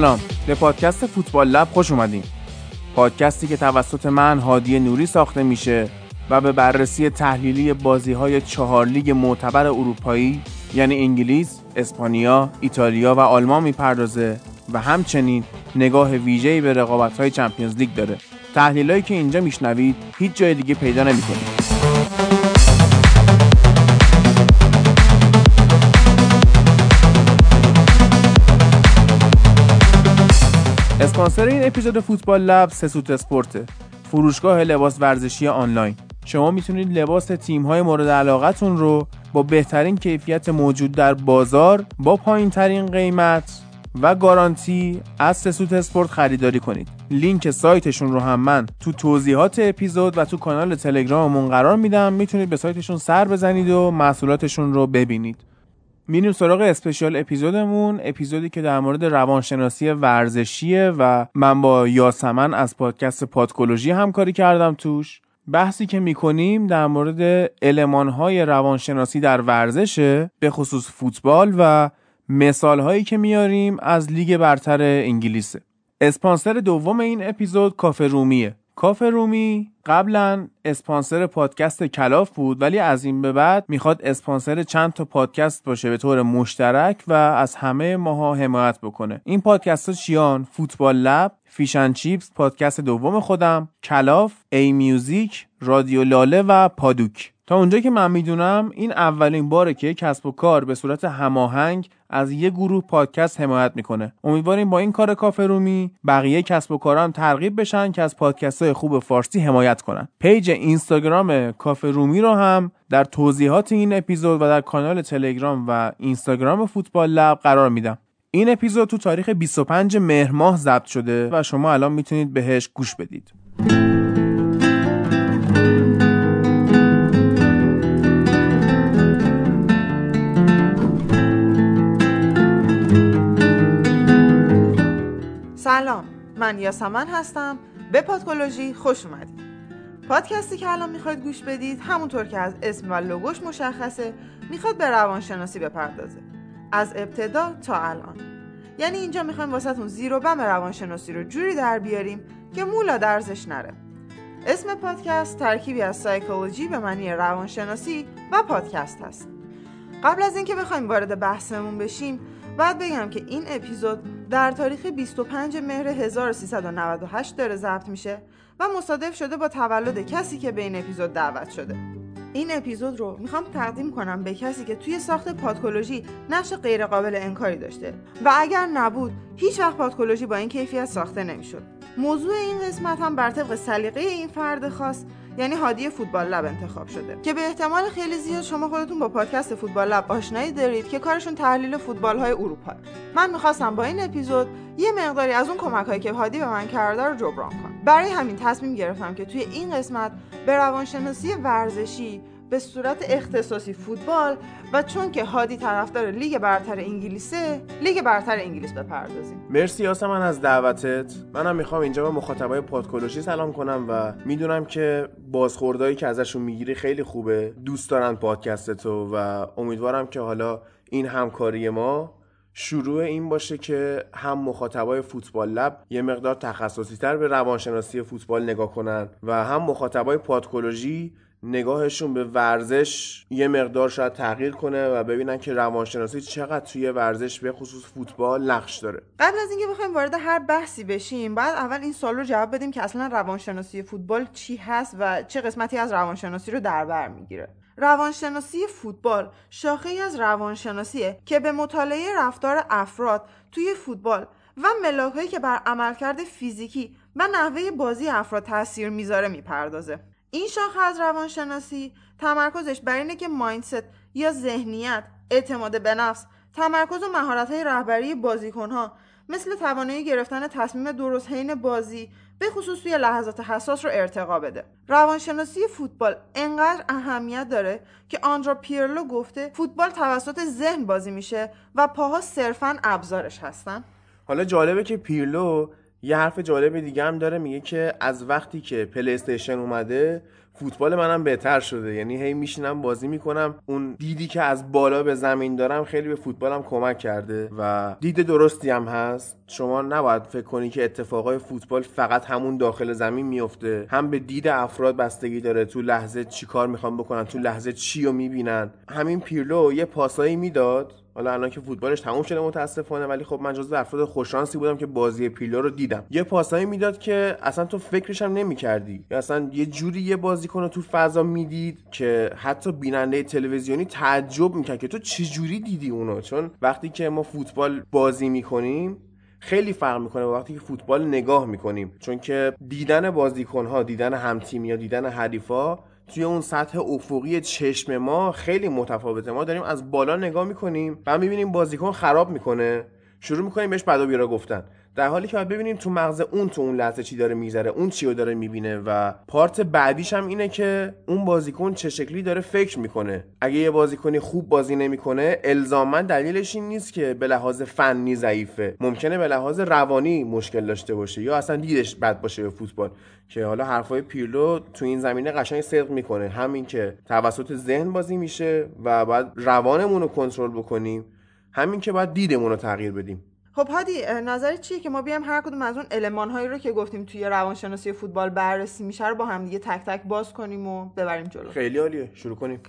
سلام به پادکست فوتبال لب خوش اومدین پادکستی که توسط من هادی نوری ساخته میشه و به بررسی تحلیلی بازی های چهار لیگ معتبر اروپایی یعنی انگلیس، اسپانیا، ایتالیا و آلمان می‌پردازه و همچنین نگاه ویژه‌ای به رقابت‌های چمپیونز لیگ داره. تحلیلایی که اینجا میشنوید هیچ جای دیگه پیدا نمی‌کنید. اسپانسر این اپیزود فوتبال لب سسوت اسپورت. فروشگاه لباس ورزشی آنلاین. شما می‌تونید لباس تیم های مورد علاقتون رو با بهترین کیفیت موجود در بازار با پایین ترین قیمت و گارانتی از سسوت اسپورت خریداری کنید. لینک سایتشون رو هم من تو توضیحات اپیزود و تو کانال تلگراممون قرار میدم. می‌تونید به سایتشون سر بزنید و محصولاتشون رو ببینید. میریم سراغ special اپیزودمون اپیزودی که در مورد روانشناسی ورزشیه و من با یاسمن از پادکست پادکولوژی همکاری کردم توش. بحثی که می‌کنیم در مورد المانهای روانشناسی در ورزشه به خصوص فوتبال و مثالهایی که میاریم از لیگ برتر انگلیسه. اسپانسر دوم این اپیزود کافه رومیه. کافه رومی قبلا اسپانسر پادکست کلاف بود ولی از این به بعد می‌خواد اسپانسر چند تا پادکست باشه به طور مشترک و از همه ماها حمایت بکنه. این پادکست ها چیان؟ فوتبال لب Fish and Chips پادکست دوم خودم کلاف ای میوزیک رادیو لاله و پادوک. تا اونجا که من می‌دونم این اولین باره که کسب و کار به صورت هماهنگ از یه گروه پادکست حمایت می‌کنه. امیدواریم با این کار کافه رومی بقیه کسب و کاران ترغیب بشن که از پادکست های خوب فارسی حمایت کنن. پیج اینستاگرام کافه رومی رو هم در توضیحات این اپیزود و در کانال تلگرام و اینستاگرام فوتبال لب قرار میدم. این اپیزود تو تاریخ 25 مهر ماه ضبط شده و شما الان می‌تونید بهش گوش بدید. من یاسمن هستم. به پادکولوژی خوش اومدید. پادکستی که الان می‌خواید گوش بدید همونطور که از اسم و لوگوش مشخصه می‌خواد به روانشناسی بپردازه. از ابتدا تا الان. یعنی اینجا می‌خوایم واسهتون زیر و بم روانشناسی رو جوری در بیاریم که مولا درزش نره. اسم پادکست ترکیبی از سایکولوژی به معنی روانشناسی و پادکست هست. قبل از اینکه بخوایم وارد بحثمون بشیم بعد بگم که این اپیزود در تاریخ 25 مهر 1398 داره ضبط میشه و مصادف شده با تولد کسی که به این اپیزود دعوت شده. این اپیزود رو می‌خوام تقدیم کنم به کسی که توی ساخت پادکولوژی نقش غیرقابل انکاری داشته و اگر نبود هیچ وقت پادکولوژی با این کیفیت ساخته نمی‌شد. موضوع این قسمت هم بر طبق سلیقه این فرد خاص یعنی هادی فوتبال لب انتخاب شده. که به احتمال خیلی زیاد شما خودتون با پادکست فوتبال لب آشنایی دارید که کارشون تحلیل فوتبال های اروپا من می‌خواستم با این اپیزود یه مقداری از اون کمک هایی که هادی به من کرده رو جبران کنم. برای همین تصمیم گرفتم که توی این قسمت به روانشناسی ورزشی به صورت اختصاصی فوتبال و چون که هادی طرفدار لیگ برتر انگلیسه لیگ برتر انگلیس بپردازیم. مرسی من از دعوتت. منم می‌خوام اینجا به مخاطبای پادکولوژی سلام کنم و می‌دونم که بازخوردهایی که ازشون می‌گیری خیلی خوبه. دوست دارن پادکست تو و امیدوارم که حالا این همکاری ما شروع این باشه که هم مخاطبای فوتبال لب یه مقدار تخصصی تر به روانشناسی فوتبال نگاه کنن و هم مخاطبای پادکولوژی نگاهشون به ورزش یه مقدار شاید تغییر کنه و ببینن که روانشناسی چقدر توی ورزش به خصوص فوتبال نقش داره. قبل از اینکه بخوایم وارد هر بحثی بشیم بعد اول این سال رو جواب بدیم که اصلا روانشناسی فوتبال چی هست و چه قسمتی از روانشناسی رو در بر می‌گیره. روانشناسی فوتبال شاخه ای از روانشناسیه که به مطالعه رفتار افراد توی فوتبال و ملاکهایی که بر عملکرد فیزیکی و نحوه بازی افراد تاثیر می‌ذاره می‌پردازه. این شاخه از روانشناسی تمرکزش بر اینه که مایندست یا ذهنیت اعتماد به نفس تمرکز و مهارت‌های رهبری بازیکنها مثل توانایی گرفتن تصمیم درست حین بازی به خصوص توی لحظات حساس رو ارتقا بده. روانشناسی فوتبال انقدر اهمیت داره که آندرا پیرلو گفته فوتبال توسط ذهن بازی میشه و پاها صرفا ابزارش هستن. حالا جالبه که پیرلو یه حرف جالب دیگه هم داره میگه که از وقتی که پلی استیشن اومده فوتبال منم بهتر شده. یعنی هی میشینم بازی می‌کنم. اون دیدی که از بالا به زمین دارم خیلی به فوتبالم کمک کرده و دید درستی هم هست. شما نباید فکر کنی که اتفاقای فوتبال فقط همون داخل زمین میفته هم به دید افراد بستگی داره. تو لحظه چی کار می‌خوان بکنن تو لحظه چی رو می‌بینن. همین پیرلو یه پاسایی می‌داد. حالا الان که فوتبالش تموم شده متاسفانه ولی خب من جزو افراد خوششانسی بودم که بازی پیرلو رو دیدم. یه پاسایی می‌داد که اصلا تو فکرش هم نمی‌کردی. یا اصلا یه جوری یه بازیکن رو تو فضا می‌دید که حتی بیننده تلویزیونی تعجب می‌کرد که تو چه جوری دیدی اونو؟ چون وقتی که ما فوتبال بازی می‌کنیم خیلی فرق می‌کنه با وقتی که فوتبال نگاه می‌کنیم. چون که دیدن بازیکن ها دیدن همتیمی یا دیدن حریفا توی اون سطح افقی چشم ما خیلی متفاوته. ما داریم از بالا نگاه می‌کنیم و می‌بینیم بازیکن خراب می‌کنه. شروع می‌کنیم بهش بدا بیرا گفتن. در حالی که باید ببینیم تو مغز اون تو اون لحظه چی داره می‌ذاره اون چی رو داره می‌بینه و پارت بعدیش هم اینه که اون بازیکن چه شکلی داره فکر می‌کنه. اگه یه بازیکنی خوب بازی نمی‌کنه الزاما دلیلش این نیست که به لحاظ فنی ضعیفه. ممکنه به لحاظ روانی مشکل داشته باشه یا اصلا دیدش بد باشه به فوتبال. که حالا حرفای پیرلو تو این زمینه قشنگ صدق می‌کنه. همین که توسط ذهن بازی میشه و باید روانمون رو کنترل بکنیم. همین که باید دیدمون رو تغییر بدیم. خب هادی نظر چیه که ما بیایم هر کدوم از اون المان هایی رو که گفتیم توی روانشناسی فوتبال بررسی میشه رو با هم دیگه تک تک باز کنیم و ببریم جلو؟ خیلی عالیه. شروع کنیم.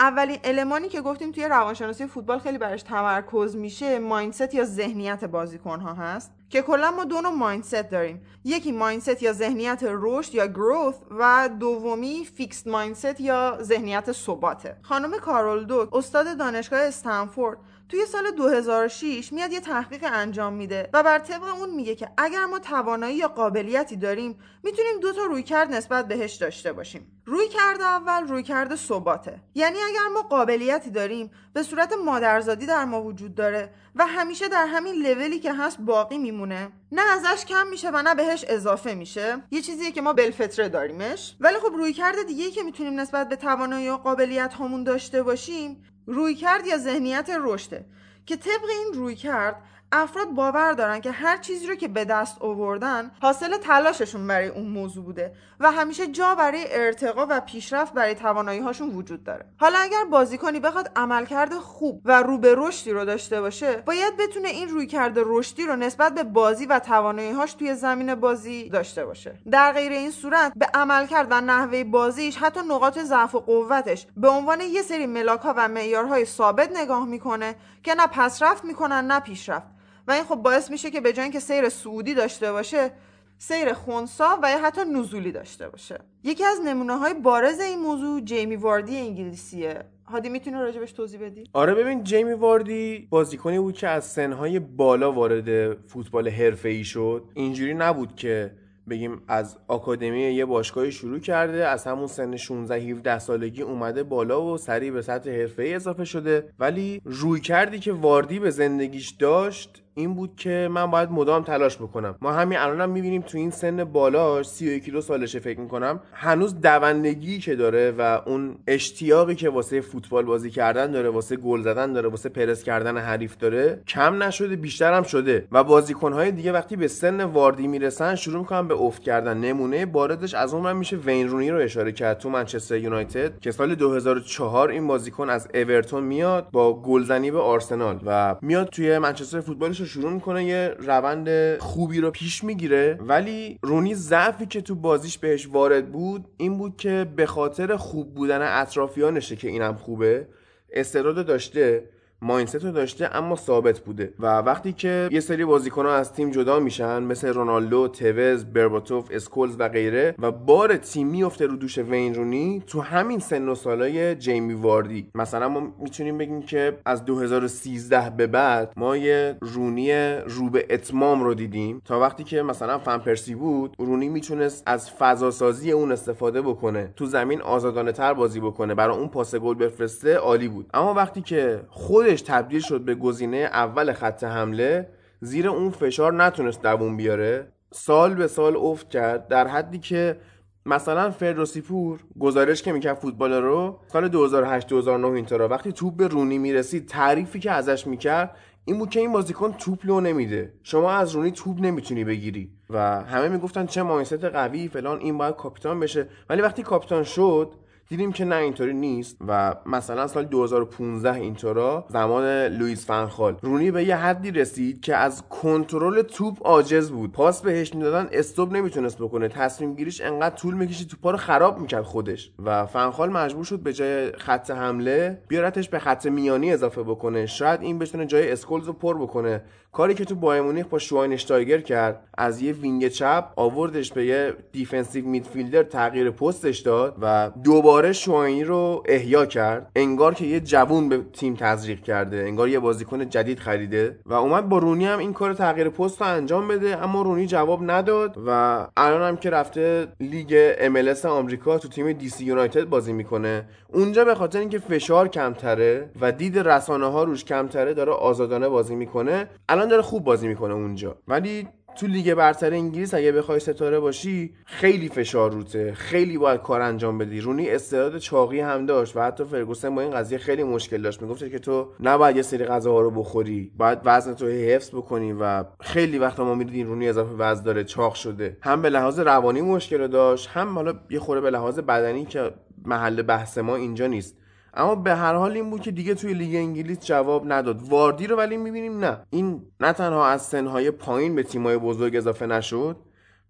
اولین المانی که گفتیم توی روانشناسی فوتبال خیلی برش تمرکز میشه mindset یا ذهنیت بازیکن ها هست. که کلا ما دو نوع mindset داریم. یکی mindset یا ذهنیت رشد یا growth و دومی fixed mindset یا ذهنیت ثباته. خانم کارول دوئک استاد دانشگاه استنفورد توی سال 2006 میاد یه تحقیق انجام میده و بر طبق اون میگه که اگر ما توانایی یا قابلیتی داریم می‌تونیم دو تا رویکرد نسبت بهش داشته باشیم. روی کرده اول روی کرده ثباته. یعنی اگر ما قابلیتی داریم به صورت مادرزادی در ما وجود داره و همیشه در همین لولی که هست باقی میمونه. نه ازش کم میشه و نه بهش اضافه میشه. یه چیزیه که ما بالفطره داریمش. ولی خب روی کرده دیگه که می‌تونیم نسبت به توانایی و قابلیت همون داشته باشیم روی کرد یا ذهنیت رشده که طبق این روی کرد افراد باور دارن که هر چیزی رو که به دست آوردن حاصل تلاششون برای اون موضوع بوده و همیشه جا برای ارتقا و پیشرفت برای توانایی هاشون وجود داره. حالا اگر بازیکنی بخواد عملکرد خوب و رو به رشدی رو داشته باشه باید بتونه این روی کرده رشدی رو نسبت به بازی و توانایی هاش توی زمین بازی داشته باشه. در غیر این صورت به عملکرد و نحوه بازیش حتی نقاط ضعف و قوتش به عنوان یه سری ملاک ها و معیارهای ثابت نگاه می‌کنه که نه پسرفت می‌کنن نه پیشرفت. و این خب باعث میشه که به جای اینکه سیر سعودی داشته باشه سیر خونسا و یا حتی نزولی داشته باشه. یکی از نمونه های بارز این موضوع جیمی واردی انگلیسیه. هادی می‌تونی راجبش توضیح بدی؟ آره ببین جیمی واردی بازیکنی بود که از سنهای بالا وارد فوتبال حرفه‌ای شد اینجوری نبود که بگیم از آکادمی یه باشگاهی شروع کرده از همون سن 16 17 سالگی اومده بالا و سریع به سطح حرفه‌ای اضافه شده. ولی روی کردی که واردی به زندگیش داشت این بود که من باید مدام تلاش بکنم. ما همین الانم هم می‌بینیم تو این سن بالاش 31 کیلو سالشه فکر می‌کنم. هنوز دوندگی که داره و اون اشتیاقی که واسه فوتبال بازی کردن داره واسه گل زدن داره واسه پرس کردن حریف داره کم نشده بیشتر هم شده. و بازیکنهای دیگه وقتی به سن واردی می‌رسن شروع می‌کنن به افت کردن. نمونه باردش از اون من میشه وین رونی رو اشاره کرد تو منچستر یونایتد که سال 2004 این بازیکن از اورتون میاد با گلزنی به آرسنال و میاد توی منچستر فوتبالش شروع می‌کنه یه روند خوبی رو پیش می‌گیره. ولی رونی ضعفی که تو بازیش بهش وارد بود این بود که به خاطر خوب بودن اطرافیانشه که اینم خوبه. استعداد داشته. ماینست رو داشته اما ثابت بوده. و وقتی که یه سری بازیکن‌ها از تیم جدا میشن مثل رونالدو، توز، برباتوف، اسکولز و غیره و بار تیم میفته رو دوش وین رونی تو همین سن و سالای جیمی واردی. مثلا ما می‌تونیم بگیم که از 2013 به بعد ما یه رونی رو به اتمام رو دیدیم. تا وقتی که مثلا فن پرسی بود رونی می‌تونست از فضا سازی اون استفاده بکنه تو زمین آزادانه تر بازی بکنه برای اون پاس گل بفرسته عالی بود. اما وقتی که خود خودش تبدیل شد به گزینه اول خط حمله زیر اون فشار نتونست دووم بیاره. سال به سال افت کرد در حدی که مثلا فردوسی پور گزارش که می‌کرد فوتبال رو سال 2008 2009 اینطورا وقتی توپ به رونی می‌رسید تعریفی که ازش می‌کرد این بود که این بازیکن توپ لو نمیده. شما از رونی توپ نمی‌تونی بگیری. و همه می‌گفتن چه mindset قوی فلان این باید کاپیتان بشه. ولی وقتی کاپیتان شد دیدیم که نه اینطوری نیست و مثلا سال 2015 اینطورا زمان لوئیس فنخال رونی به یه حدی رسید که از کنترل توپ عاجز بود. پاس بهش می‌دادن استوپ نمی‌تونست بکنه. تصمیم گیریش انقدر طول می‌کشید توپا رو خراب می‌کرد خودش. و فنخال مجبور شد به جای خط حمله بیارتش به خط میانی اضافه بکنه. شاید این بتونه جای اسکولز رو پر بکنه. کاری که تو بایرن مونیخ با شواینشتایگر کرد. از یه wing چپ آوردش به یه defensive midfielder تغییر پستش داد و دوباره شواینی رو احیا کرد. انگار که یه جوون به تیم تزریق کرده. انگار یه بازیکن جدید خریده. و اومد با رونی هم این کار تغییر پست رو انجام بده. اما رونی جواب نداد. و الان هم که رفته لیگ MLS آمریکا تو تیم دی سی یونایتد بازی می‌کنه. اونجا به خاطر اینکه فشار کمتره و دید رسانه ها روش کمتره داره آزادانه بازی می‌کنه. الان داره خوب بازی می‌کنه اونجا. ولی تو لیگ برتر انگلیس اگه بخوای ستاره باشی خیلی فشار روته. خیلی باید کار انجام بدی. رونی استعداد چاقی هم داشت و حتی فرگوسن با این قضیه خیلی مشکل داشت. می‌گفت که تو نباید یه سری غذاها رو بخوری. باید وزن تو حفظ بکنی و خیلی وقتا ما می‌دیدیم رونی اضافه وزن داره چاق شده. هم به لحاظ روانی مشکل داشت هم حالا یه خوره به لحاظ بدنی که محل بحث ما اینجا نیست. اما به هر حال این بود که دیگه توی لیگ انگلیس جواب نداد. واردی رو ولی می‌بینیم نه. این نه تنها از سنهای پایین به تیمای بزرگ اضافه نشد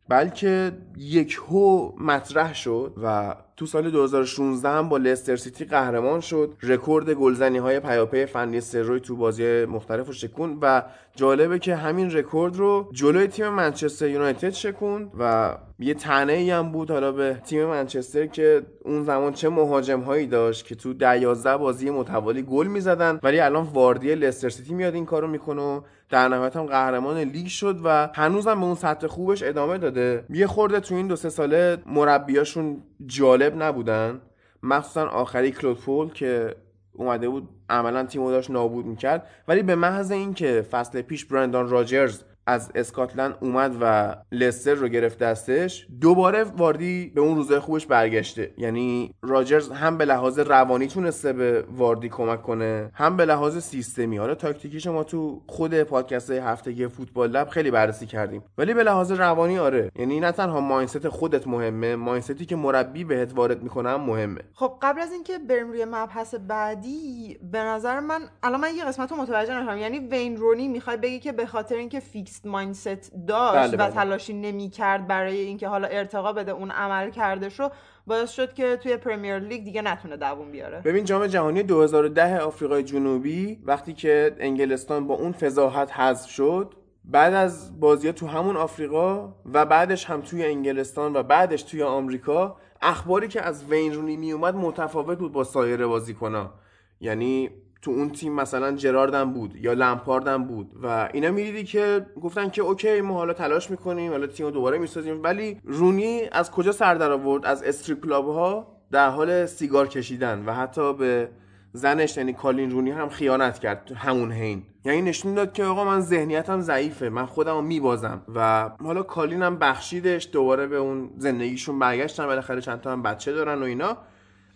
بلکه یک هو مطرح شد و تو سال 2016 هم با لستر سیتی قهرمان شد. رکورد گلزنی های پیاپی فن نیستلروی تو بازی مختلف رو شکوند و جالبه که همین رکورد رو جلوی تیم منچستر یونایتد شکوند و یه طعنه ای هم بود حالا به تیم منچستر که اون زمان چه مهاجم هایی داشت که تو 10 بازی متوالی گل می‌زدن. ولی الان واردی لستر سیتی میاد این کارو می‌کنه در نهایت هم قهرمان لیگ شد و هنوزم به اون سطح خوبش ادامه داده. یه خورده تو این دو سه ساله مربیاشون جالب نبودن. مخصوصا آخری کلود که اومده بود عملا تیمو داشت نابود می‌کرد. ولی به محض اینکه فصل پیش برندان راجرز از اسکاتلند اومد و لستر رو گرفت دستش دوباره واردی به اون روزای خوبش برگشته. یعنی راجرز هم به لحاظ روانی تونسته به واردی کمک کنه هم به لحاظ سیستمی. حالا تاکتیکیش ما تو خود پادکست هفتگی فوتبال لب خیلی بررسی کردیم. ولی به لحاظ روانی آره. یعنی نه تنها ماینست خودت مهمه ماینستی که مربی بهت وارد می‌کنه مهمه. خب قبل از اینکه بریم روی مبحث بعدی به نظر من الان من یه قسمت رو متوجه نشدم یعنی وین رونی می‌خوای بگی که به خاطر اینکه fix fixed mindset داشت بله و بله. تلاشی نمی کرد برای اینکه حالا ارتقا بده اون عمل کرده شو باعث شد که توی پرمیر لیگ دیگه نتونه دووم بیاره ببین جام جهانی 2010 آفریقای جنوبی وقتی که انگلستان با اون فضاحت حذف شد بعد از بازی تو همون آفریقا و بعدش هم توی انگلستان و بعدش توی آمریکا اخباری که از وین رونی می اومد متفاوت بود با سایر بازیکن‌ها یعنی تو اون تیم مثلا جراردم بود یا لمپاردم بود و اینا می‌دیدی که گفتن که okay ما حالا تلاش می‌کنیم حالا تیم دوباره می‌سازیم. ولی رونی از کجا سر در آورد؟ از strip club ها در حال سیگار کشیدن و حتی به زنش یعنی کالین رونی هم خیانت کرد همون حین. یعنی نشون داد که آقا من ذهنیتم ضعیفه من خودم رو میبازم و حالا کالین هم بخشیدش دوباره به اون زندگیشون برگشتن بالاخره چند تا هم بچه دارن و اینا.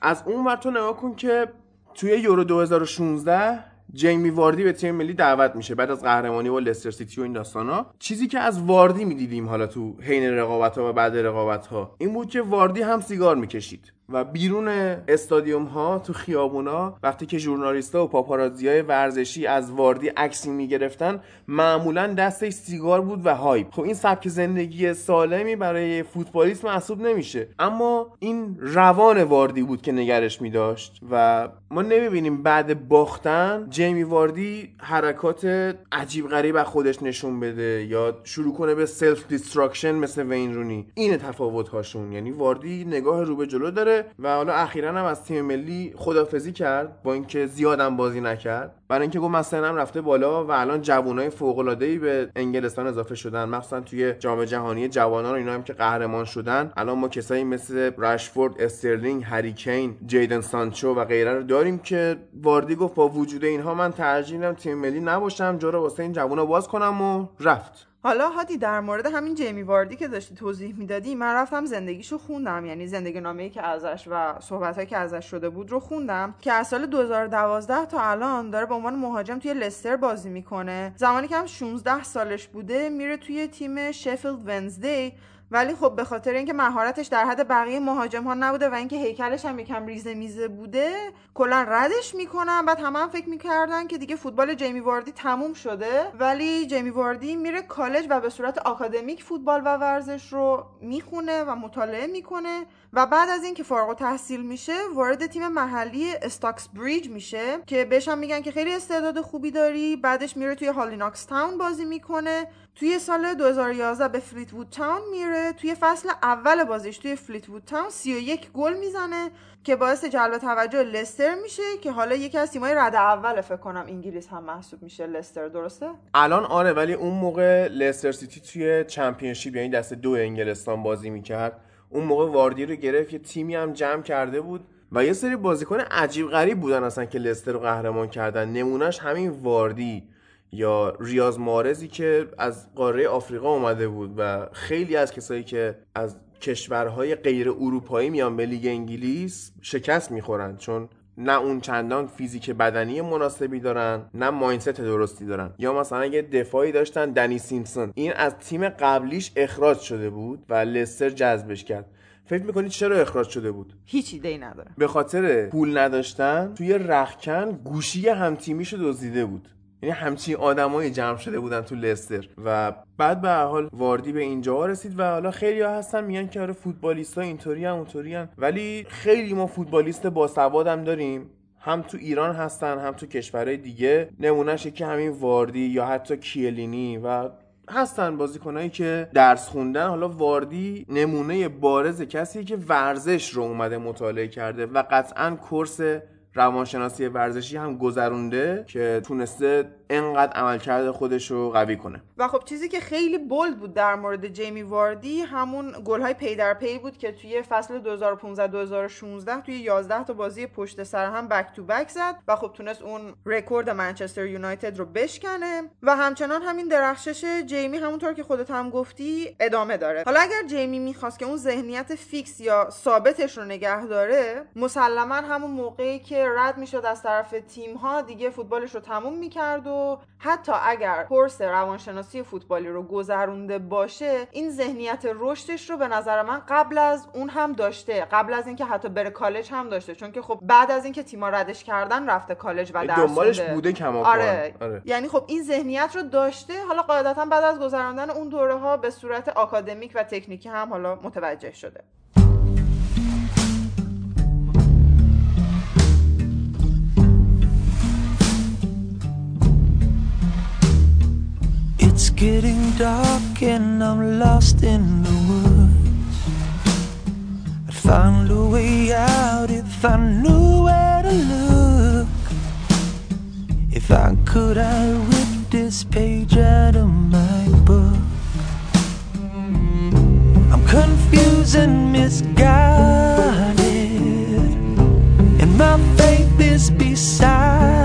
از اون ور تو نگاه کن که توی یورو 2016 جیمی واردی به تیم ملی دعوت میشه بعد از قهرمانی با لستر سیتی و این داستانا. چیزی که از واردی می‌دیدیم حالا تو حین رقابت ها و بعد رقابت ها این بود که واردی هم سیگار می‌کشید و بیرون استادیوم ها تو خیابونا وقتی که ژورنالیستا و پاپاراتزی های ورزشی از واردی عکسی می‌گرفتن معمولا دستش سیگار بود و هایپ. خب این سبک زندگی سالمی برای فوتبالیست محسوب نمیشه. اما این روان واردی بود که نگرش میداشت و ما نمی‌بینیم بعد باختن جیمی واردی حرکات عجیب غریب از خودش نشون بده یا شروع کنه به self destruction مثل وین رونی. اینه تفاوت هاشون یعنی واردی نگاه رو به جلو داره و حالا اخیرا هم از تیم ملی خدافزی کرد با اینکه زیادم بازی نکرد. برای اینکه گفت مثلا سنم رفته بالا و الان جوانای فوق العاده ای به انگلستان اضافه شدن. مخصوصا توی جام جهانی جوانان اینا هم که قهرمان شدن. الان ما کسایی مثل رشفورد استرلینگ هری کین جیدن سانچو و غیره رو داریم که واردی گفت با وجود اینها من ترجیح میدم تیم ملی نباشم جا رو واسه این جوونا باز کنم و رفت. حالا هادی در مورد همین جیمی واردی که داشتی توضیح می‌دادی من رفتم زندگیشو خوندم. یعنی زندگی نامه‌ای که ازش و صحبتهایی که ازش شده بود رو خوندم که از سال 2012 تا الان داره به عنوان مهاجم توی لستر بازی می‌کنه. زمانی که هم 16 سالش بوده میره توی تیم شفیلد ونزدی ولی خب به خاطر اینکه مهارتش در حد بقیه مهاجم ها نبوده و اینکه هیکلش هم یکم ریزه میزه بوده کلا ردش می‌کنن. بعد همه هم فکر می‌کردن که دیگه فوتبال جیمی واردی تموم شده. ولی جیمی واردی میره کالج و به صورت آکادمیک فوتبال و ورزش رو می‌خونه و مطالعه می‌کنه و بعد از اینکه فارغ تحصیل میشه وارد تیم محلی استاکس بریج میشه که بهش هم میگن که خیلی استعداد خوبی داری. بعدش میره توی هالیفکس تاون بازی می‌کنه. توی سال 2011 به فلیت وود تاون میره. توی فصل اول بازیش توی فلیت وود تاون 31 گل می‌زنه که باعث جلب توجه لستر میشه که حالا یکی از تیمای رده اول فکر کنم انگلیس هم محسوب میشه. لستر درسته؟ الان آره ولی اون موقع لستر سیتی توی چمپیونشیپ یعنی دست دو انگلستان بازی می‌کرد. اون موقع واردی رو گرفت که تیمی هم جمع کرده بود و یه سری بازیکن عجیب غریب بودن اصلا که لستر رو قهرمان کردن. نمونهش همین واردی. یا ریاض مارزی که از قاره آفریقا اومده بود و خیلی از کسایی که از کشورهای غیر اروپایی میان به لیگ انگلیس شکست می‌خورن چون نه اون چندان فیزیک بدنی مناسبی دارن نه ماینست درستی دارن. یا مثلا یه دفاعی داشتن دنی سیمپسون. این از تیم قبلیش اخراج شده بود و لستر جذبش کرد. فکر می‌کنید چرا اخراج شده بود؟ هیچ ایده ای نداره. به خاطر پول نداشتن توی رخکن گوشی همتیمیشو دزدیده بود. یعنی همچین آدمایی جمع شده بودن تو لستر. و بعد به حال واردی به اینجا رسید و حالا خیلی ها هستن میگن که آره فوتبالیستا اینطوری هم اونطوری ولی خیلی ما فوتبالیست باسواد هم داریم. هم تو ایران هستن هم تو کشورهای دیگه. نمونهش که همین واردی یا حتی کیلینی. و هستن بازیکنایی که درس خوندن. حالا واردی نمونه بارز کسی که ورزش رو اومده مطالعه کرده و قطعا course روانشناسی ورزشی هم گذرونده که تونسته انقدر عملکرد خودش رو قوی کنه. و خب چیزی که خیلی bold بود در مورد جیمی واردی همون گل های پی در پی بود که توی فصل 2015 2016 توی 11 تا بازی پشت سر هم back to back زد و خب تونست اون رکورد منچستر یونایتد رو بشکنه. و همچنان همین درخشش جیمی همونطور که خودت هم گفتی ادامه داره. حالا اگر جیمی می‌خواست که اون ذهنیت فیکس یا ثابتش رو نگه داره مسلما همون موقعی که رد می‌شد از طرف تیم ها دیگه فوتبالش رو تموم می‌کرد و حتی اگر course روانشناسی فوتبالی رو گذرونده باشه این ذهنیت رشدش رو به نظر من قبل از اون هم داشته. قبل از اینکه حتی بره کالج هم داشته. چون که خب بعد از اینکه تیما ردش کردن رفته کالج و درس دنبالش بوده کماکان آره. آره. یعنی خب این ذهنیت رو داشته. حالا قاعدتا بعد از گذراندن اون دوره ها به صورت آکادمیک و تکنیکی هم حالا متوجه شده. Getting dark and I'm lost in the woods. I'd find a way out if I knew where to look. If I could, I'd rip this page out of my book. I'm confused and misguided, and my faith is beside.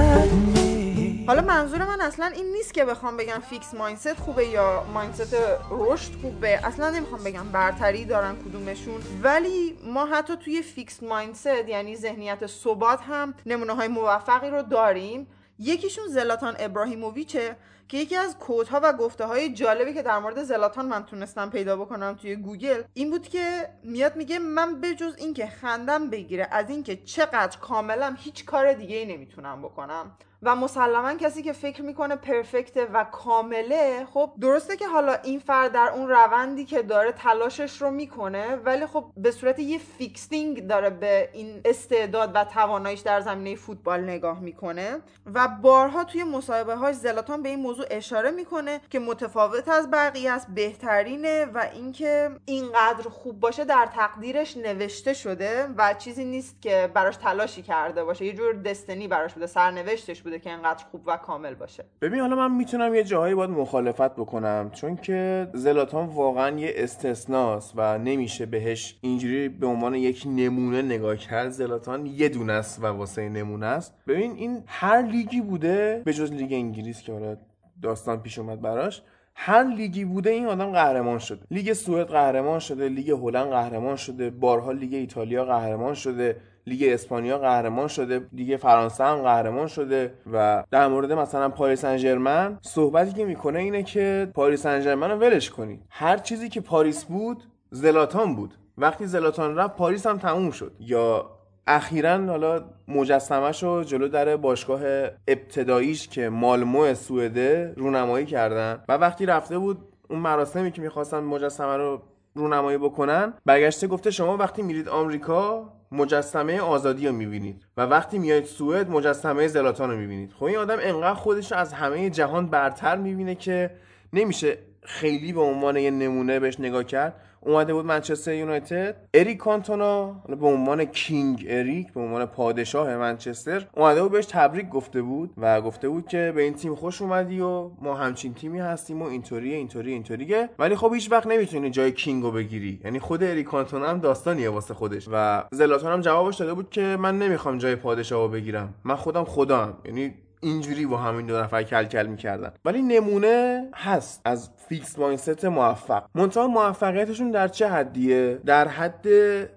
حالا منظور من اصلا این نیست که بخوام بگم fixed mindset خوبه یا mindset رشد خوبه. اصلا نمی‌خوام بگم برتری دارن کدومشون. ولی ما حتی توی fixed mindset یعنی ذهنیت ثبات هم نمونه های موفقی رو داریم. یکیشون زلاتان ابراهیموویچه که یکی از quote ها و گفته های جالبی که در مورد زلاتان من تونستم پیدا بکنم توی گوگل این بود که میاد میگه من به جز اینکه خندم بگیره از اینکه چقدر کاملم هیچ کار دیگه ای نمی‌تونم بکنم. و مسلما کسی که فکر می‌کنه perfect ه و کامله خب درسته که حالا این فرد در اون روندی که داره تلاشش رو می‌کنه ولی خب به صورت یه fixed thing داره به این استعداد و تواناییش در زمینه فوتبال نگاه می‌کنه و بارها توی مصاحبه های زلاتان به این موضوع اشاره می‌کنه که متفاوت از بقیه است بهترینه و اینکه اینقدر خوب باشه در تقدیرش نوشته شده و چیزی نیست که براش تلاشی کرده باشه. یه جور destiny براش بوده سرنوشتش بوده. که اینقدر خوب و کامل باشه. ببین حالا من می‌تونم یه جاهایی باید مخالفت بکنم چون که زلاتان واقعا یه استثناست و نمیشه بهش اینجوری به عنوان یک نمونه نگاه کرد. زلاتان یه دونه است و واسه نمونه است. ببین این هر لیگی بوده به جز لیگ انگلیس که حالا داستان پیش اومد براش هر لیگی بوده این آدم قهرمان شده. لیگ سوئد قهرمان شده لیگ هلند قهرمان شده بارها لیگ ایتالیا قهرمان شده. لیگ اسپانیا قهرمان شده لیگ فرانسه هم قهرمان شده و در مورد مثلا پاریس سن صحبتی که می‌کنه اینه که پاریس سن رو ولش کنید. هر چیزی که پاریس بود زلاتان بود. وقتی زلاتان رفت پاریس هم تموم شد. یا اخیرا حالا مجسمش رو جلو در باشگاه ابتداییش که مالمو سوئده رونمایی کردن. و وقتی رفته بود اون مراسمی که می‌خواستن مجسمه رو رونمایی بکنن. برگشته گفته شما وقتی میرید آمریکا مجسمه آزادی رو می‌بینید و وقتی میایید سوئد مجسمه زلاتان رو می‌بینید. خب این آدم انقدر خودش از همه جهان برتر می‌بینه که نمیشه خیلی به عنوان یه نمونه بهش نگاه کرد. اومده بود منچستر یونایتد. اریک کانتونا به عنوان کینگ اریک به عنوان پادشاه منچستر اومده بود بهش تبریک گفته بود و گفته بود که به این تیم خوش اومدی و ما همچین تیمی هستیم و اینطوریه اینطوری اینطوریه ولی خب هیچ وقت نمی‌تونی جای کینگو بگیری. یعنی خود اریک کانتونا هم داستانیه واسه خودش و زلاتان هم جوابش داده بود که من نمی‌خوام جای پادشاهو بگیرم. من خودم خودم. یعنی اینجوری با همین دو نفر کل کل می‌کردن. ولی نمونه هست از fixed mindset موفق. منتها موفقیتشون در چه حدیه؟ در حد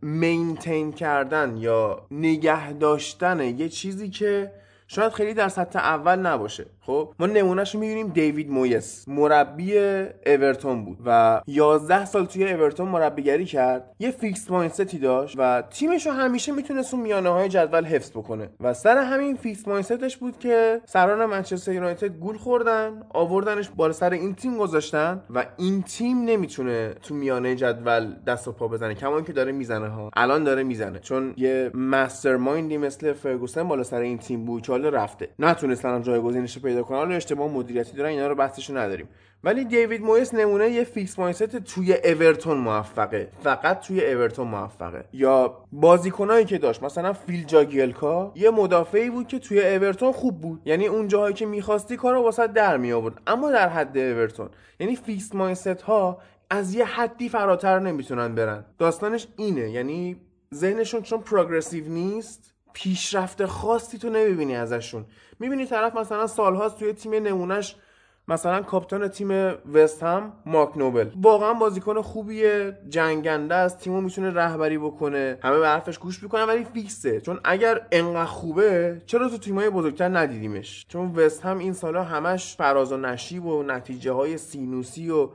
maintain کردن یا نگه داشتن یه چیزی که شاید خیلی در سطح اول نباشه. خب ما نمونهش رو می‌بینیم دیوید مویس. مربی اورتون بود و 11 سال توی اورتون مربیگری کرد. یه fixed mindset ی داشت و تیمش رو همیشه می‌تونست اون میانه های جدول حفظ بکنه. و سر همین fixed mindset ش بود که سران منچستر یونایتد گول خوردن آوردنش بالا سر این تیم گذاشتن و این تیم نمی‌تونه تو میانه جدول دست و پا بزنه. کما که داره می‌زنه ها. الان داره می‌زنه. چون یه mastermind ی مثل فرگوسن بالا سر این تیم بود که حالا رفته. نتونستن جایگزینش پیدا کنن حالا اشتباه مدیریتی دارن اینا رو بحثشو نداریم. ولی دیوید مویس نمونه یه fixed mindset توی اورتون موفقه. فقط توی اورتون موفقه. یا بازیکنایی که داشت مثلا فیل جاگیلکا یه مدافعی بود که توی اورتون خوب بود. یعنی اون جاهایی که می‌خواستی کارو واست در می آورد اما در حد اورتون. یعنی fixed mindset ها از یه حدی فراتر نمی‌تونن برن. داستانش اینه. یعنی ذهنشون چون پروگرسیو نیست پیشرفت خاصی تو نمی‌بینی ازشون. می‌بینی طرف مثلا سالهاست توی تیم نمونهش مثلا کاپیتان تیم وست هم مارک نوبل. واقعا بازیکن خوبیه جنگنده از تیمو می‌تونه رهبری بکنه همه به حرفش گوش می‌کنن ولی فیکسه. چون اگر انقدر خوبه چرا تو تیمای بزرگتر ندیدیمش؟ چون وست هم این سالا همش فراز و نشیب و نتیجه های سینوسی و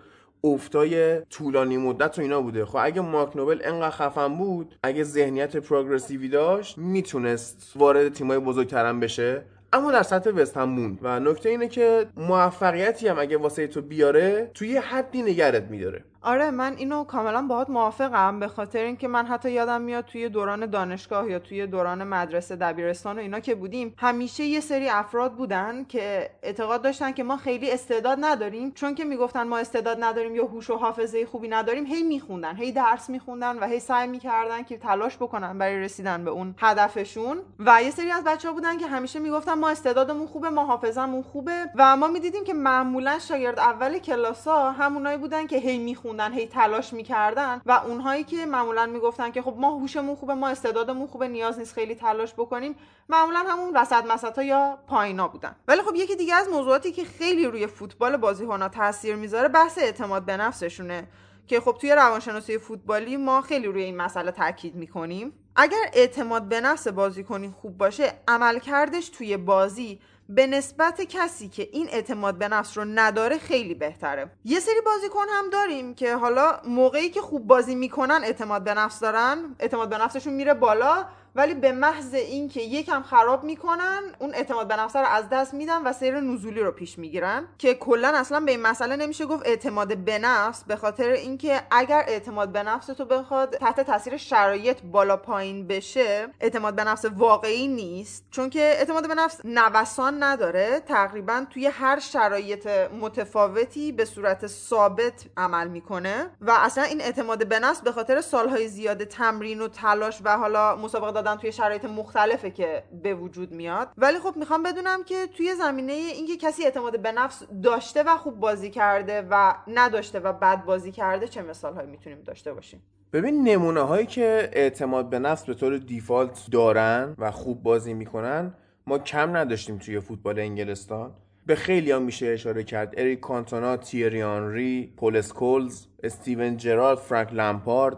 افتای طولانی مدت و اینا بوده. خب اگه مارک نوبل انقدر خفن بود اگه ذهنیت پروگرسیوی داشت می‌تونست وارد تیمای بزرگترم بشه. اما در سطح وست موند. و نکته اینه که موفقیتی هم اگه واسه تو بیاره توی حدی نگرت میداره. آره من اینو کاملا باهات موافقم به خاطر اینکه من حتی یادم میاد توی دوران دانشگاه یا توی دوران مدرسه دبیرستان و اینا که بودیم همیشه یه سری افراد بودن که اعتقاد داشتن که ما خیلی استعداد نداریم چون که می‌گفتن ما استعداد نداریم یا هوش و حافظه خوبی نداریم هی میخوندن هی درس میخوندن و هی سعی می‌کردن که تلاش بکنن برای رسیدن به اون هدفشون. و یه سری از بچه ها بودن که همیشه می‌گفتن ما استعدادمون خوبه ما حافظمون خوبه. و ما می‌دیدیم که معمولا شاگرد اول کلاسا همونایی بودن که هی میخوندن هی تلاش می‌کردن و اونهایی که معمولا می‌گفتن که خب ما هوشمون خوبه ما استعدادمون خوبه نیاز نیست خیلی تلاش بکنیم معمولا همون وسط مسطا یا پایینا بودن. ولی خب یکی دیگه از موضوعاتی که خیلی روی فوتبال بازیکن‌ها تاثیر می‌ذاره بحث اعتماد به نفسشونه. که خب توی روانشناسی فوتبالی ما خیلی روی این مسئله تاکید می‌کنیم. اگر اعتماد به نفس بازیکنی خوب باشه عملکردش توی بازی به نسبت کسی که این اعتماد به نفس رو نداره خیلی بهتره. یه سری بازیکن هم داریم که حالا موقعی که خوب بازی می‌کنن اعتماد به نفس دارن اعتماد به نفسشون میره بالا ولی به محض اینکه یکم خراب می‌کنن اون اعتماد به نفس رو از دست میدن و سیر نزولی رو پیش می‌گیرن. که کلا اصلا به این مسئله نمیشه گفت اعتماد به نفس به خاطر اینکه اگر اعتماد به نفس تو بخواد تحت تاثیر شرایط بالا پایین بشه اعتماد به نفس واقعی نیست. چون که اعتماد به نفس نوسان نداره. تقریبا توی هر شرایط متفاوتی به صورت ثابت عمل می‌کنه. و اصلا این اعتماد به نفس به خاطر سالهای زیاد تمرین و تلاش و حالا مسابقه دادن توی شرایط مختلفه که به وجود میاد. ولی خب می‌خوام بدونم که توی زمینه اینکه کسی اعتماد به نفس داشته و خوب بازی کرده و نداشته و بد بازی کرده چه مثال هایی می‌تونیم داشته باشیم؟ ببین نمونه هایی که اعتماد به نفس به طور دیفالت دارن و خوب بازی می‌کنن ما کم نداشتیم توی فوتبال انگلستان. به خیلی هم میشه اشاره کرد. اریک کانتونا تیری آنری پول اسکولز استیون جرارد فرانک لمپارد.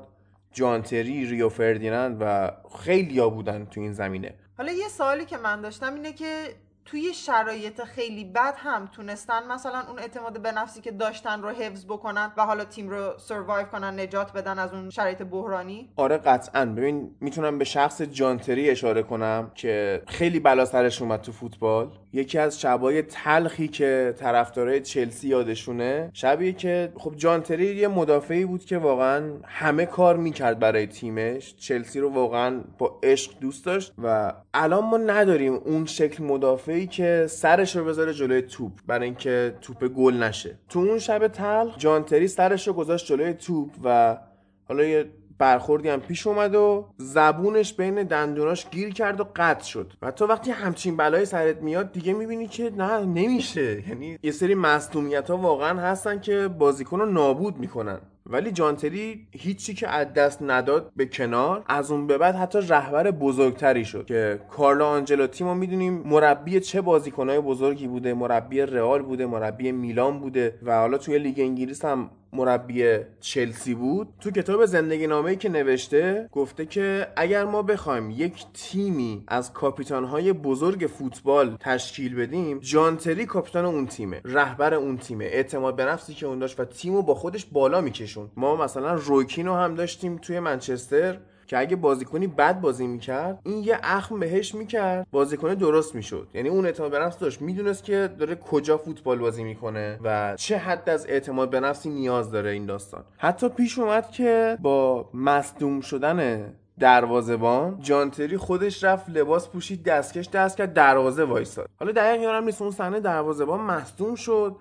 جان تری ریو فردیناند و خیلی ها بودن تو این زمینه. حالا یه سوالی که من داشتم اینه که توی شرایط خیلی بد هم تونستن مثلا اون اعتماد به نفسی که داشتن رو حفظ بکنن و حالا تیم رو survive کنن نجات بدن از اون شرایط بحرانی. آره قطعا. ببین می‌تونم به شخص جانتری اشاره کنم که خیلی بلا سرش اومد تو فوتبال. یکی از شبای تلخی که طرفدارای چلسی یادشونه شبیه که خب جانتری یه مدافعی بود که واقعا همه کار می‌کرد برای تیمش. چلسی رو واقعا با عشق دوست داشت و الان ما نداریم اون شکل مدافعی که سرش رو بذاره جلوی توپ برای اینکه توپ گل نشه. تو اون شب تلخ جانتری سرش رو گذاشت جلوی توپ و حالا یه برخوردی هم پیش اومد و زبونش بین دندوناش گیر کرد و قطع شد. و تو وقتی همچین بلای سرت میاد دیگه می‌بینی که نه نمیشه. یعنی یه سری مصدومیت ها واقعا هستن که بازیکن رو نابود می‌کنن. ولی جانتری هیچی که از دست نداد به کنار از اون به بعد حتی رهبر بزرگتری شد که کارلو آنجلوتی ما می‌دونیم مربی چه بازیکنهای بزرگی بوده مربی رئال بوده مربی میلان بوده و حالا توی لیگ انگلیس هم مربی چلسی بود. تو کتاب زندگی نامه که نوشته گفته که اگر ما بخوایم یک تیمی از کاپیتانهای بزرگ فوتبال تشکیل بدیم جانتری کاپیتان اون تیمه رهبر اون تیمه. اعتماد به نفسی که اون داشت و تیمو با خودش بالا میکشون ما مثلا روکینو هم داشتیم توی منچستر که اگه بازیکنی بد بازی می‌کرد این یه اخم بهش می‌کرد. بازیکن درست می‌شد. یعنی اون اعتماد به نفس داشت. می‌دونست که داره کجا فوتبال بازی می‌کنه و چه حد از اعتماد به نفسی نیاز داره این داستان. حتی پیش اومد که با مصدوم شدن دروازبان جانتری خودش رفت لباس پوشید دستکش دست کرد دروازه وایساد. حالا دقیق یادم نیست اون صحنه دروازبان مصدوم شد.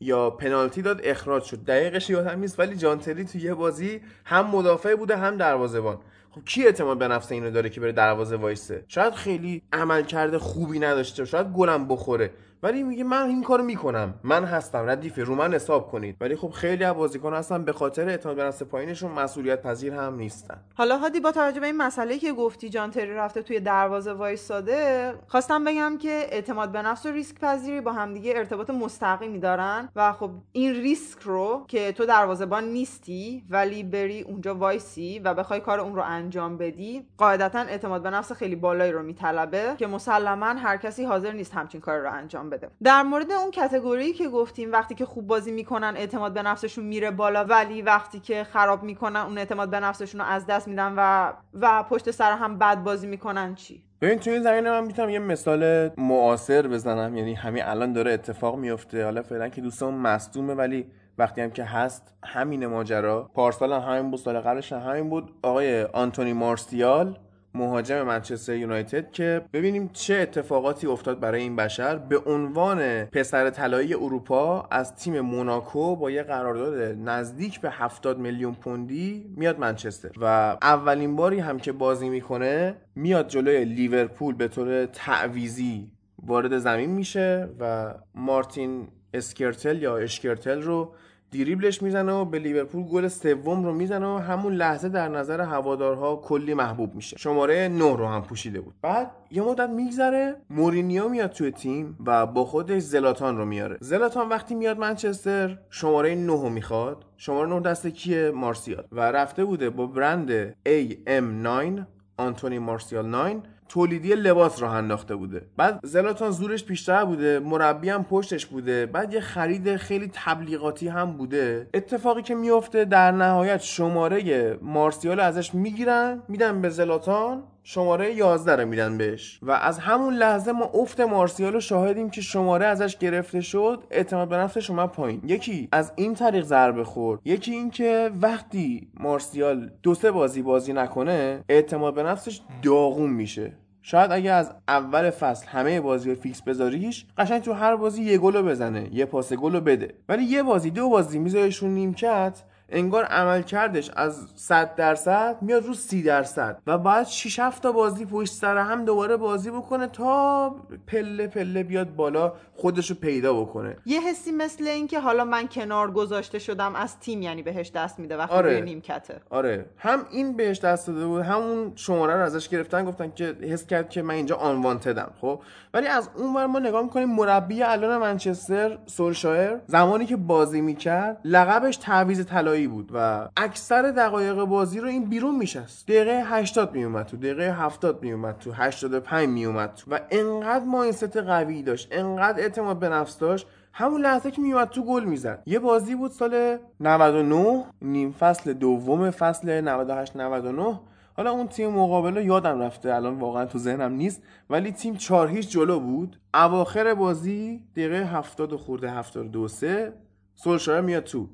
یا پنالتی داد اخراج شد. دقیقش یادم نیست ولی جانتری تو یه بازی هم مدافع بوده هم دروازبان خب کی اعتماد به نفس اینو داره که بره دروازه وایسه؟ شاید خیلی عمل کرده خوبی نداشته شاید گلم بخوره. ولی میگه من این کارو می‌کنم. من هستم. ردیف رو من حساب کنید. ولی خب خیلی از بازیکن هستن. به خاطر اعتماد به نفس پایینشون مسئولیت پذیر هم نیستن. حالا هادی با توجه به این مسئله که گفتی جان تری رفته توی دروازه وایساده خواستم بگم که اعتماد به نفس و ریسک پذیری با همدیگه ارتباط مستقیمی دارن و خب این ریسک رو که تو دروازه‌بان نیستی ولی بری اونجا وایسی و بخوای کار اون رو انجام بدی قاعدتا اعتماد به نفس خیلی بالایی رو میطلبه که مسلما هر کسی حاضر نیست همچین کار رو انجام بده. در مورد اون کتگوری که گفتیم وقتی که خوب بازی می‌کنن اعتماد به نفسشون میره بالا ولی وقتی که خراب می‌کنن اون اعتماد به نفسشون رو از دست میدن و و پشت سر هم بد بازی می‌کنن چی؟ ببین توی این زمینه من می‌تونم یه مثال معاصر بزنم. یعنی همین الان داره اتفاق میفته حالا فعلا که دوستان مصدومه ولی وقتی هم که هست همین ماجرا. پارسال هم همین بود سال قبلش هم همین بود. آقای آنتونی مارسیال مهاجم منچستر یونایتد که ببینیم چه اتفاقاتی افتاد برای این بشر. به عنوان پسر طلایی اروپا از تیم موناکو با یه قرارداد نزدیک به 70 میلیون پوندی میاد منچستر و اولین باری هم که بازی می‌کنه میاد جلوی لیورپول به طور تعویزی وارد زمین میشه و مارتین اسکرتل یا اشکرتل رو دیریبلش می‌زنه و به لیورپول گل سوم رو می‌زنه و همون لحظه در نظر هوادارها کلی محبوب میشه. شماره 9 رو هم پوشیده بود. بعد یه مدت میگذره مورینیو میاد توی تیم و با خودش زلاتان رو میاره. زلاتان وقتی میاد منچستر شماره 9 رو می‌خواد. شماره 9 دست کیه؟ مارسیال. و رفته بوده با برند AM9 آنتونی مارسیال 9 تولیدی لباس راه انداخته بوده. بعد زلاتان زورش بیشتر بوده مربی هم پشتش بوده. بعد یه خرید خیلی تبلیغاتی هم بوده. اتفاقی که میفته در نهایت شماره مارسیال ازش می‌گیرن میدن به زلاتان. شماره 11 رو میدن بهش. و از همون لحظه ما افت مارسیال رو شاهدیم که شماره ازش گرفته شد اعتماد به نفسش اومد پایین. یکی از این طریق ضربه خورد. یکی اینکه وقتی مارسیال دو سه بازی بازی نکنه اعتماد به نفسش داغون میشه. شاید اگه از اول فصل همه بازی رو فیکس بذاریش قشنگ تو هر بازی یه گل بزنه یه پاس گل بده. ولی یه بازی دو بازی میذارشون نیمکت انگار عمل کردش از 100 درصد میاد رو 30 درصد و بعد 6 7 تا بازی پشت سر هم دوباره بازی بکنه تا پله پله بیاد بالا خودشو پیدا بکنه. یه حسی مثل اینکه حالا من کنار گذاشته شدم از تیم یعنی بهش دست میده وقتی آره. نیمکته. آره. هم این بهش دست داده بود همون شماره رو ازش گرفتن گفتن که حس کرد که من اینجا آنوانتدم خب؟ ولی از اون ور ما نگاه می‌کنیم مربی الان منچستر سولشایر زمانی که بازی می‌کرد لقبش تعویض طلایی بود و اکثر دقایق بازی رو این بیرون میشست. دقیقه 80 میومد تو دقیقه 70 میومد تو 85 میومد تو و انقدر مایندست قوی داشت انقدر اعتماد به نفس داشت همون لحظه که میومد تو گل می‌زد. یه بازی بود سال 99 نیم فصل دوم فصل 98 99 حالا اون تیم مقابل رو یادم رفته الان واقعا تو ذهنم نیست ولی تیم 4 هیچ جلو بود. اواخر بازی دقیقه 70 خورده 72 سه سولشایر میاد تو.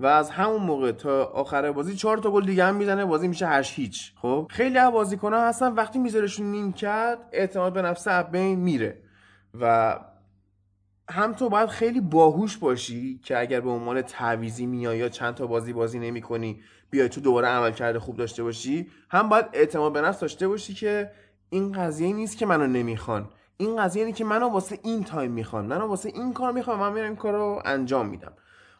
و از همون موقع تا آخر بازی چهار تا گل دیگه هم می‌زنه بازی میشه 8 هیچ. خب؟ خیلی از بازیکن‌ها هستن وقتی میذارشون نیم کرد اعتماد به نفس بین میره. و هم تو باید خیلی باهوش باشی که اگر به عنوان تعویزی میای یا چند تا بازی بازی نمی کنی بیای تو دوباره عملکرد خوب داشته باشی هم باید اعتماد به نفس داشته باشی که این قضیه نیست که منو نمی‌خوان. این قضیه اینه که منو واسه این تایم می‌خوان. منو واسه این کار می‌خوان. من میرم این کار انجام میدم.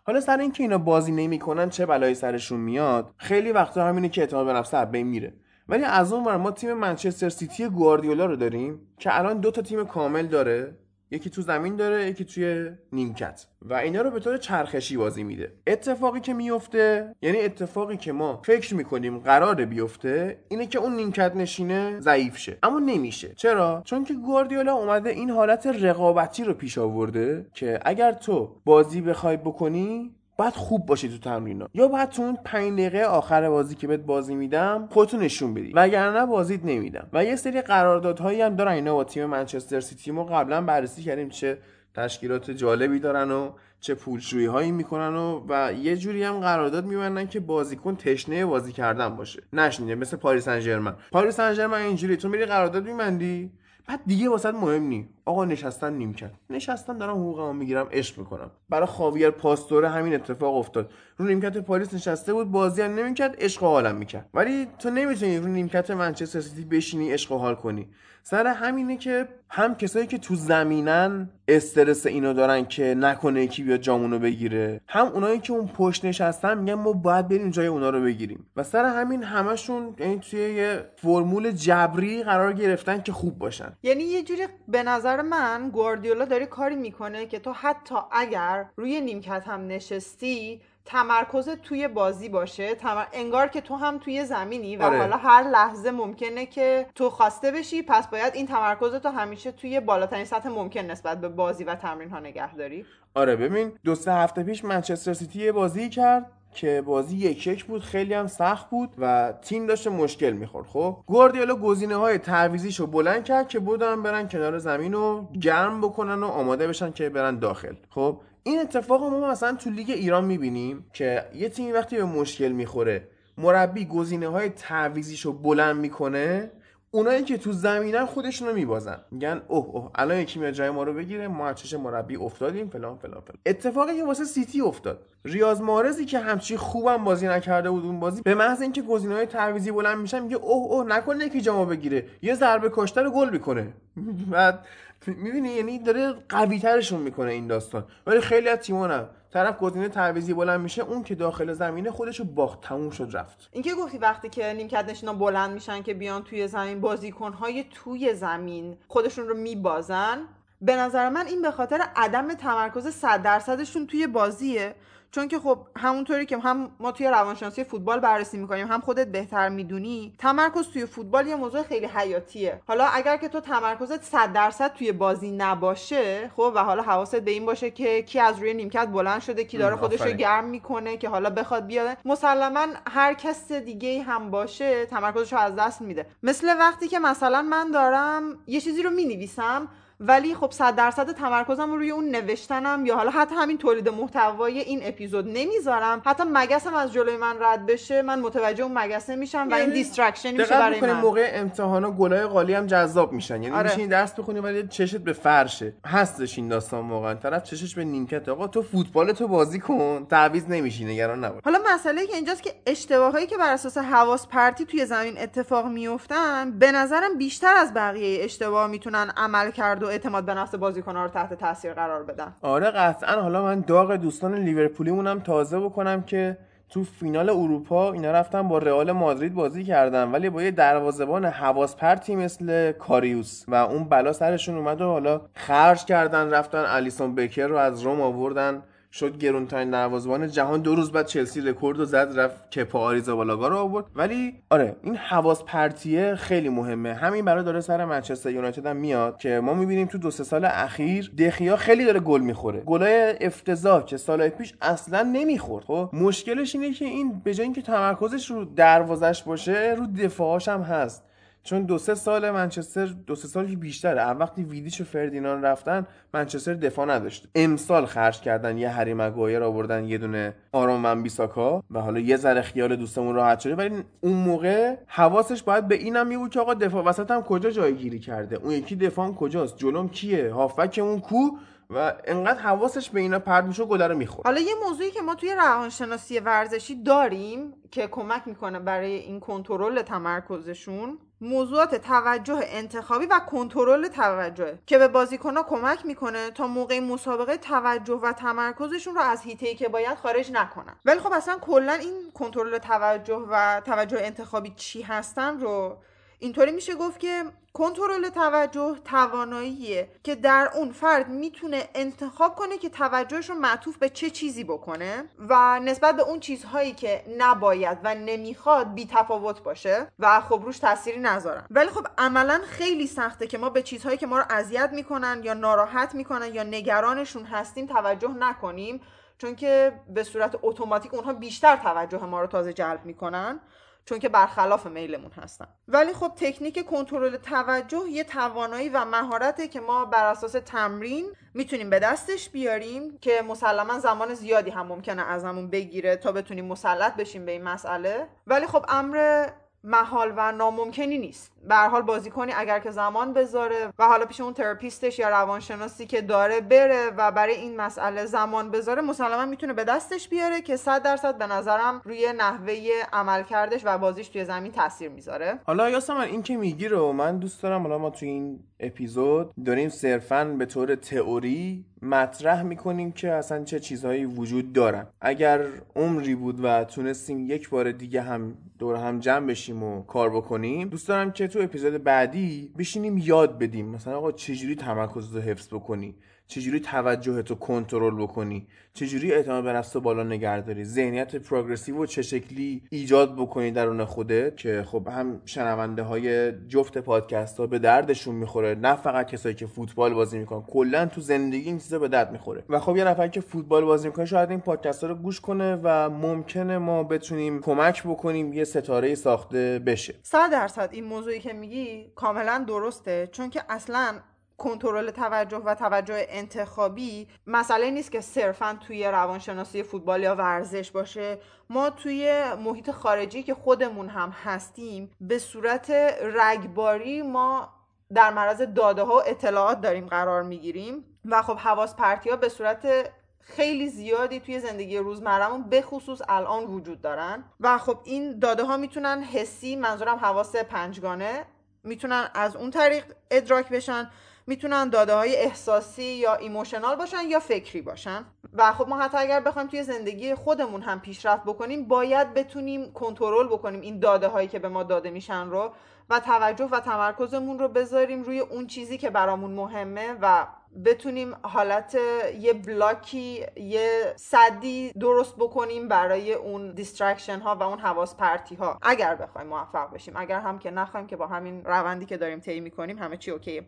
حالا سر اینکه اینا بازی نمی‌کنن چه بلایی سرشون میاد خیلی وقتا همینه که اعتماد به نفس بین میره. ولی از اون ما تیم منچستر سیتی گواردیولا رو داریم که الان دو تا تیم کامل داره. یکی تو زمین داره یکی توی نیمکت. و اینا رو به طور چرخشی بازی میده. اتفاقی که میفته یعنی اتفاقی که ما فکر می‌کنیم قراره بیفته اینه که اون نیمکت نشینه ضعیف شه. اما نمیشه. چرا؟ چون که گواردیولا اومده این حالت رقابتی رو پیش آورده که اگر تو بازی بخوای بکنی باید خوب باشی تو تمرینا یا باید تو اون 5 دقیقه آخر بازی که بهت بازی میدم خودتو نشون بدی. وگرنه بازیت نمیدم. و یه سری قراردادهایی هم دارن. اینا با تیم منچستر سیتی ما قبلا بررسی کردیم چه تشکیلات جالبی دارن و چه پولشویی هایی می‌کنن و و یه جوری هم قرارداد میبندن که بازیکن تشنه بازی کردن باشه. نشینه مثل پاریس سن ژرمن. پاریس سن ژرمن اینجوری تو میری قرارداد میبندی؟ بعد دیگه واسه مهم نی. آقا نشستن نیم کرد نشستن دارم حقوقمو می‌گیرم عشق می‌کنم. برای خاویر پاستور همین اتفاق افتاد. رو نیمکت پاریس نشسته بود بازی هم نمی‌کرد عشق و حالم می‌کرد. ولی تو نمی‌تونی رو نیمکت منچستر سیتی بشینی عشق و حال کنی. سر همینه که هم کسایی که تو زمینن استرس اینو دارن که نکنه یکی بیاد جامونو بگیره هم اونایی که اون پشت نشستن میگن ما باید بریم جای اونا رو بگیریم. و سر همین همشون یعنی توی یه فرمول جبری قرار گرفتن که خوب باشن. یعنی یه جوری به نظر من گواردیولا داره کاری می‌کنه که تو حتی اگر روی نیمکت هم نشستی تمرکز توی بازی باشه تمر... انگار که تو هم توی زمینی و آره. حالا هر لحظه ممکنه که تو خواسته بشی پس باید این تمرکز تو همیشه توی بالاترین سطح ممکن نسبت به بازی و تمرین ها نگه داری آره ببین دو سه هفته پیش منچستر سیتی یه بازی کرد که بازی یک یک بود خیلی هم سخت بود و تیم داشته مشکل می‌خورد. خب گواردیولا گزینه های تعویزیشو بلند کرد که بودن برن کنار زمین و گرم بکنن و آماده بشن که برن داخل. خب این اتفاق ما مثلا تو لیگ ایران می‌بینیم که یه تیمی وقتی به مشکل می‌خوره مربی گزینه های تعویزیشو بلند می‌کنه اونایی که تو زمینن خودشونو میبازن. میگن اوه اوه الان یکی میاد جای ما رو بگیره ما چش مربی افتادیم فلان فلان فلان. اتفاقی که واسه سیتی افتاد. ریاض مارزی که همچی خوبم بازی نکرده بود اون بازی به محض اینکه گزینه‌های تعویضی بلند میشن میگه اوه اوه نکنه یکی جامو بگیره. یه ضربه کاشته رو گل می‌کنه. بعد می‌بینی؟ یعنی داره قوی ترشون می‌کنه این داستان. ولی خیلی از تیم‌ها نه. طرف گزینه تعویضی بلند میشه اون که داخل زمینه خودشو باخت تموم شد رفت. اینکه گفتی وقتی که نیمکت نشینا بلند میشن که بیان توی زمین بازیکنهای توی زمین خودشون رو میبازن به نظر من این به خاطر عدم تمرکز 100 درصدشون توی بازیه. چون که خب همونطوری که هم ما توی روانشناسی فوتبال بررسی می‌کنیم هم خودت بهتر می‌دونی تمرکز توی فوتبال یه موضوع خیلی حیاتیه. حالا اگر که تو تمرکزت 100 درصد توی بازی نباشه خب و حالا حواست به این باشه که کی از روی نیمکت بلند شده کی داره خودش رو. گرم می‌کنه که حالا بخواد بیاد. مسلما هر کس دیگه هم باشه تمرکزش رو از دست میده. مثل وقتی که مثلا من دارم یه چیزی رو می‌نویسم ولی خب صد درصد تمرکزم روی اون نوشتنم یا حالا حتی همین تولید محتوای این اپیزود نمی‌ذارم. حتی مگسم از جلوی من رد بشه من متوجه اون مگسه میشم و این distraction یعنی میشه برای من. موقع امتحانو گلای قالی هم جذاب میشن. یعنی آره. میشین درس بخونی ولی چشت به فرشه هستش این داستان واقعا. طرف چشش به نیمکت آقا تو فوتبال تو بازی کن. تعویض نمیشی نگران نباش. حالا مسئله که اینجاست که اشتباهایی که بر اساس حواس پرتی توی زمین اتفاق میفتن به نظرم بیشتر از بقیه اشتباه می‌تونن عملکرد و اعتماد به نفس بازیکن‌ها رو تحت تاثیر قرار بدن. آره قطعا. حالا من داغ دوستان لیورپولیمونم تازه بکنم که تو فینال اروپا اینا رفتن با رئال مادرید بازی کردن ولی با یه دروازه‌بان حواس پرتی مثل کاریوس و اون بلا سرشون اومد و حالا خرج کردن رفتن الیسون بکر رو از رم آوردن. شد گرونترین دروازه‌بان جهان. دو روز بعد چلسی رکوردو زد رفت کپا آریزابالاگا رو آورد. ولی آره این حواس پرتیه خیلی مهمه. همین بلا داره سر منچستر یونایتد هم میاد که ما می‌بینیم تو دو سه سال اخیر دخئا خیلی داره گل می‌خوره. گلای افتضاح که سال پیش اصلا نمی‌خورد. خب مشکلش اینه که این به جای اینکه تمرکزش رو دروازش باشه رو دفاعش هم هست. چون دو سه سال منچستر دو سه سالی بیشتره. وقتی ویدیچ و فردینان رفتن منچستر دفاع نداشت. امسال خرج کردن یه هری مگایر آوردن یه دونه آرام ون بیساکا و حالا یه ذره خیال دوستمون راحت شده. ولی اون موقع حواسش باید به اینم می بود که آقا دفاع وسط هم کجا جایگیری کرده؟ اون یکی دفاع کجاست؟ جلوم کیه؟ هافبک اون کو؟ و انقدر حواسش به اینا پرد میشه گل رو می‌خورد. حالا یه موضوعی که ما توی روانشناسی ورزشی داریم که کمک می‌کنه برای این کنترل تمرکزشون موضوعات توجه انتخابی و کنترل توجه که به بازیکنها کمک می‌کنه تا موقع مسابقه توجه و تمرکزشون رو از هیته که باید خارج نکنن. ولی خب اصلا کلا این کنترل توجه و توجه انتخابی چی هستن رو اینطوری میشه گفت که کنترل توجه تواناییه که در اون فرد می‌تونه انتخاب کنه که توجهش رو معطوف به چه چیزی بکنه و نسبت به اون چیزهایی که نباید و نمی‌خواد بی تفاوت باشه و خب روش تأثیری نذارن. ولی خب عملا خیلی سخته که ما به چیزهایی که ما رو اذیت می‌کنن یا ناراحت می‌کنن یا نگرانشون هستیم توجه نکنیم چون که به صورت اتوماتیک اونها بیشتر توجه ما رو تازه جلب می‌کنن. چون که برخلاف میلمون هستن. ولی خب تکنیک کنترل توجه یه توانایی و مهارته که ما بر اساس تمرین می‌تونیم به دستش بیاریم که مسلما زمان زیادی هم ممکنه ازمون بگیره تا بتونیم مسلط بشیم به این مسئله. ولی خب امر محال و ناممکنی نیست. به حال بازیکنی اگر که زمان بذاره و حالا پیش اون تراپیستش یا روانشناسی که داره بره و برای این مسئله زمان بذاره مسلما می‌تونه به دستش بیاره که صد درصد به نظرم روی نحوه عملکردش و بازیش توی زمین تاثیر می‌ذاره. حالا یاسمن این که میگی رو من دوست دارم. حالا ما توی این اپیزود داریم صرفا به طور تئوری مطرح می‌کنیم که اصلا چه چیزهایی وجود دارن. اگر عمری بود و تونستیم یک بار دیگه هم دور هم جمع بشیم و کار بکنیم دوست دارم که تو اپیزود بعدی بشینیم یاد بدیم. مثلا آقا چجوری تمرکز رو حفظ بکنی؟ چجوری توجهتو کنترل بکنی؟ چجوری اعتماد به نفس بالا نگهداری ذهنیت پروگرسیو و چه شکلی ایجاد بکنی درون خودت؟ که خب هم شنونده های جفت پادکست ها به دردشون می‌خوره نه فقط کسایی که فوتبال بازی می‌کنن کلا تو زندگی این چیزا به درد می‌خوره. و خب یه نفر که فوتبال بازی می‌کنه شاید این پادکست ها رو گوش کنه و ممکنه ما بتونیم کمک بکنیم یه ستاره ساخته بشه. 100 درصد این موضوعی که میگی کاملا درسته چون که اصلا کنترل توجه و توجه انتخابی مسئله نیست که صرفا توی روانشناسی فوتبال یا ورزش باشه. ما توی محیط خارجی که خودمون هم هستیم به صورت رگباری ما در معرض داده ها و اطلاعات داریم قرار می‌گیریم. و خب حواس پرتی ها به صورت خیلی زیادی توی زندگی روزمرهمون به خصوص الان وجود دارن. و خب این داده ها می‌تونن حسی منظورم حواس پنجگانه می‌تونن از اون طریق ادراک بشن. می‌تونن داده های احساسی یا emotional باشن یا فکری باشن. و خب ما حتی اگر بخوایم توی زندگی خودمون هم پیشرفت بکنیم باید بتونیم کنترل بکنیم این داده هایی که به ما داده میشن رو و توجه و تمرکزمون رو بذاریم روی اون چیزی که برامون مهمه و بتونیم حالت یه block ی یه سدی درست بکنیم برای اون distraction ها و اون حواس پرتی ها اگر بخوایم موفق بشیم اگر هم که نخوایم که با همین روندی که داریم طی می‌کنیم همه چی okay ه.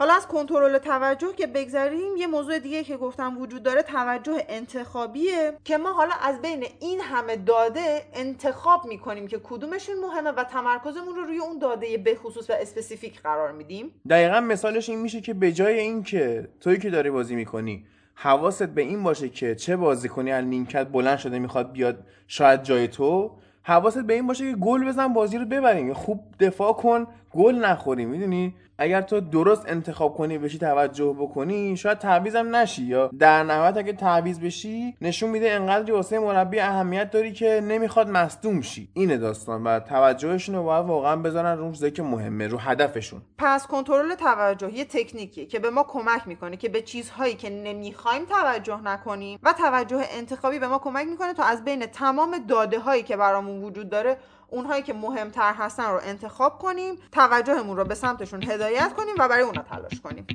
حالا از کنترل توجه که بگذریم یه موضوع دیگه که گفتم وجود داره توجه انتخابیه که ما حالا از بین این همه داده انتخاب می‌کنیم که کدومشون مهمه و تمرکزمون رو روی اون داده به خصوص و specific قرار میدیم. دقیقا مثالش این میشه که به جای اینکه توی که داری بازی می‌کنی حواست به این باشه که چه بازی کنی از نیمکت بلند شده می‌خواد بیاد شاید جای تو حواست به این باشه که گل بزن بازی رو ببریم. خوب دفاع کن گل نخوری می‌دونی؟ اگر تو درست انتخاب کنی بشی توجه بکنی شاید تعویزم نشی یا در نهایت اگه تعویز بشی نشون میده انقدر واسه مربی اهمیت داری که نمی‌خواد مصدوم شی. اینه داستان و توجهشون رو باید واقعا بذارن رو چیزایی که مهمه رو هدفشون. پس کنترل توجه یه تکنیکیه که به ما کمک می‌کنه که به چیزهایی که نمی‌خوایم توجه نکنیم و توجه انتخابی به ما کمک می‌کنه تا از بین تمام داده هایی که برامون وجود داره اونهایی که مهمتر هستن رو انتخاب کنیم توجهمون رو به سمتشون هدایت کنیم و برای اونا تلاش کنیم.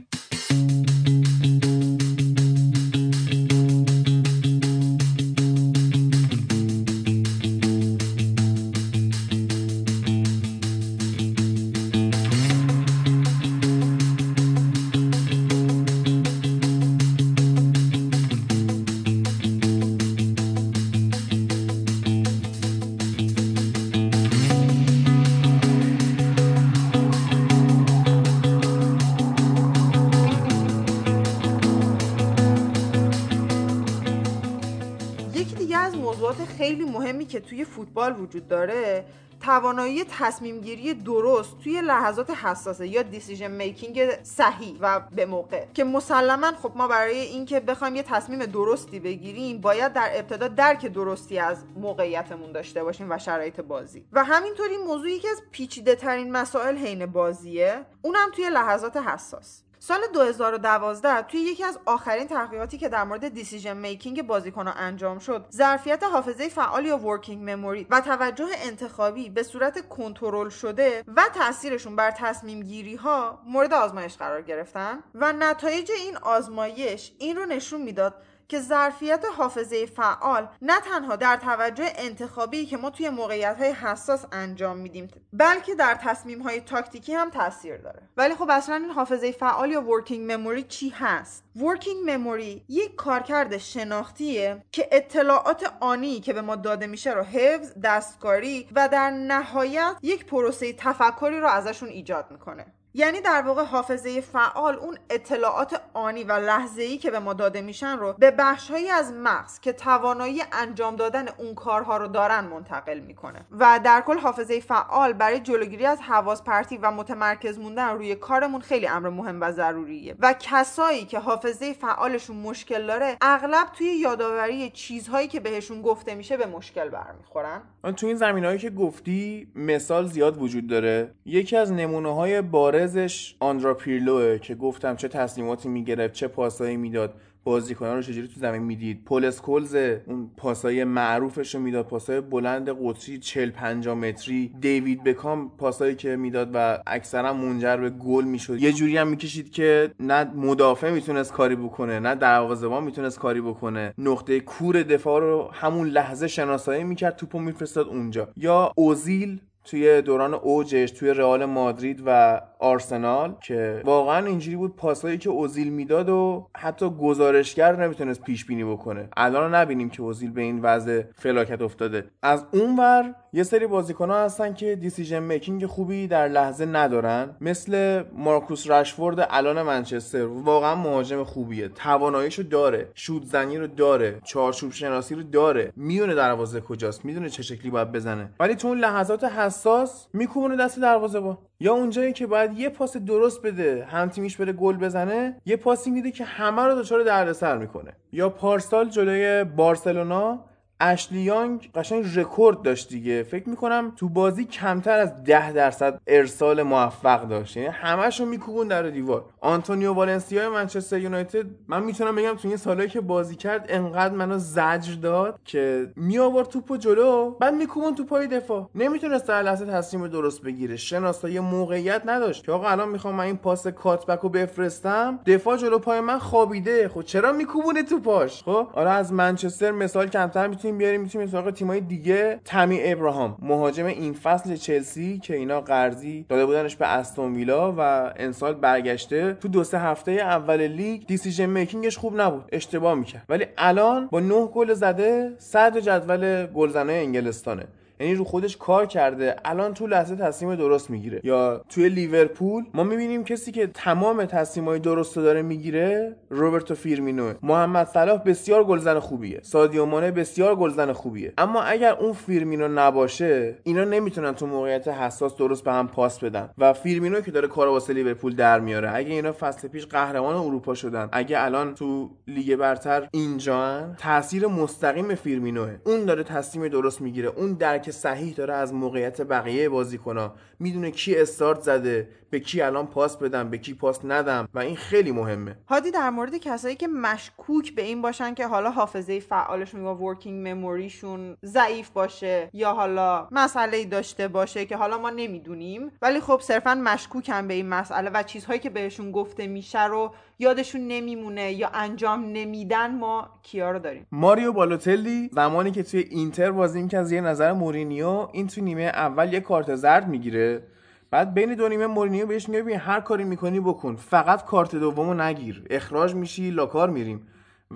که توی فوتبال وجود داره توانایی تصمیم گیری درست توی لحظات حساسه یا decision making صحیح و به موقع. که مسلما خب ما برای اینکه بخوایم یه تصمیم درستی بگیریم باید در ابتدا درک درستی از موقعیتمون داشته باشیم و شرایط بازی. و همینطوری موضوع یکی از پیچیده ترین مسائل حین بازیه اونم توی لحظات حساس. سال 2012 توی یکی از آخرین تحقیقاتی که در مورد decision making بازیکنها انجام شد ظرفیت حافظه فعال یا working memory و توجه انتخابی به صورت کنترل شده و تاثیرشون بر تصمیم گیری ها مورد آزمایش قرار گرفتن و نتایج این آزمایش این رو نشون می‌داد که ظرفیت حافظه فعال نه تنها در توجه انتخابی که ما توی موقعیت های حساس انجام میدیم بلکه در تصمیم های تاکتیکی هم تاثیر داره. ولی خب اصلا این حافظه فعال یا ورکینگ مموری چی هست؟ ورکینگ مموری یک کارکرد شناختیه که اطلاعات آنی که به ما داده میشه رو حفظ دستکاری و در نهایت یک پروسه تفکری رو ازشون ایجاد می‌کنه. یعنی در واقع حافظه فعال اون اطلاعات آنی و لحظه ای که به ما داده میشن رو به بخشهایی از مغز که توانایی انجام دادن اون کارها رو دارن منتقل می‌کنه. و در کل حافظه فعال برای جلوگیری از حواس پرتی و متمرکز موندن روی کارمون خیلی امر مهم و ضروریه. و کسایی که حافظه فعالشون مشکل داره اغلب توی یادآوری چیزهایی که بهشون گفته میشه به مشکل برمیخورن. تو این زمینهایی که گفتی مثال زیاد وجود داره. یکی از نمونه های باره بارزش آندرا پیرلوه که گفتم چه تصمیماتی می‌گرفت چه پاسایی می‌داد بازیکنان رو چجوری تو زمین می‌دید. پول اسکولز اون پاسای معروفش رو می‌داد پاسای بلند قطری 40 50 متری. دیوید بکام پاسایی که می‌داد و اکثرا منجر به گل می‌شد. یه جوری هم می‌کشید که نه مدافع می‌تونست کاری بکنه نه دروازه‌بان می‌تونست کاری بکنه. نقطه کور دفاع رو همون لحظه شناسایی می‌کرد توپو میفرستاد اونجا. یا اوزیل توی دوران اوجش توی رئال مادرید و آرسنال که واقعا اینجوری بود پاسایی که اوزیل می‌داد و حتی گزارشگر نمی‌تونست پیش بینی بکنه. الان نبینیم که اوزیل به این وضع فلاکت افتاده. از اونور یه سری بازیکن ها هستن که decision making خوبی در لحظه ندارن مثل مارکوس رشفورد الان منچستر واقعا مهاجم خوبیه. تواناییشو داره شوت زنی رو داره چارچوب شناسی رو داره. می‌دونه دروازه کجاست می‌دونه چه شکلی باید بزنه. ولی تو اون لحظات حساس میکوبونه دست دروازه‌بان یا اونجایی که باید یه پاس درست بده هم تیمیش بره گل بزنه یه پاسی میده که همه رو دچار دردسر می‌کنه. یا پارسال جلوی بارسلونا اشلی یانگ قشنگ رکورد داشت دیگه. فکر می‌کنم تو بازی کمتر از ده درصد ارسال موفق داشت. یعنی همشون میکوبون در دیوار. آنتونیو والنسیا منچستر یونایتد من می‌تونم بگم تو این سالهایی که بازی کرد انقدر منو زجر داد که می آورد توپو جلو بعد میکوبون تو پای دفاع. نمی‌تونست در لحظه تصمیم درست بگیره. شناسایی موقعیت نداشت. که آقا الان می‌خوام من این پاس cutback رو بفرستم دفاع جلو پای من خوابیده. خب چرا میکوبونه تو پاش خب؟ آره از منچستر مثال کمتر می‌تونیم بخوایم بیاریم می‌تونیم سراغ تیمای دیگه. تمی ابراهام مهاجم این فصل چلسی که اینا قرضی داده بودنش به استون ویلا و انسال برگشته. تو دو سه هفته اول لیگ decision making ش خوب نبود اشتباه می‌کرد. ولی الان با نه گل زده صدر جدول گلزنای انگلستانه. یعنی رو خودش کار کرده. الان تو لحظه تصمیم درست می‌گیره. یا توی لیورپول ما می‌بینیم کسی که تمام تصمیمای درست داره می‌گیره روبرتو فیرمینو. محمد صلاح بسیار گلزن خوبیه. سادیو مانه بسیار گلزن خوبیه. اما اگر اون فیرمینو نباشه اینا نمی‌تونن تو موقعیت حساس درست به هم پاس بدن. و فیرمینو که داره کار واسه لیورپول در میاره. اگه اینا فصل پیش قهرمان اروپا شدن اگه الان تو لیگ برتر اینجان تاثیر مستقیم فیرمینوه. اون داره تصمیم درست می‌گیره. اون درک صحیح داره از موقعیت بقیه بازیکنها. می‌دونه کی استارت زده به کی الان پاس بدم به کی پاس ندم و این خیلی مهمه. هادی در مورد کسایی که مشکوک به این باشن که حالا حافظه فعالشون یا ورکینگ مموریشون ضعیف باشه یا حالا مسئله داشته باشه که حالا ما نمی‌دونیم ولی خب صرفا مشکوکن به این مسئله و چیزهایی که بهشون گفته میشه رو یادشون نمیمونه یا انجام نمیدن ما کیا رو داریم؟ ماریو بالوتلی زمانی که توی اینتر بازی که از یه نظر مورینیو این تو نیمه اول یه کارت زرد می‌گیره. بعد بین دو نیمه مورینیو بهش میگه ببین هر کاری می‌کنی بکن. فقط کارت دومو نگیر. اخراج میشی لاکار میریم.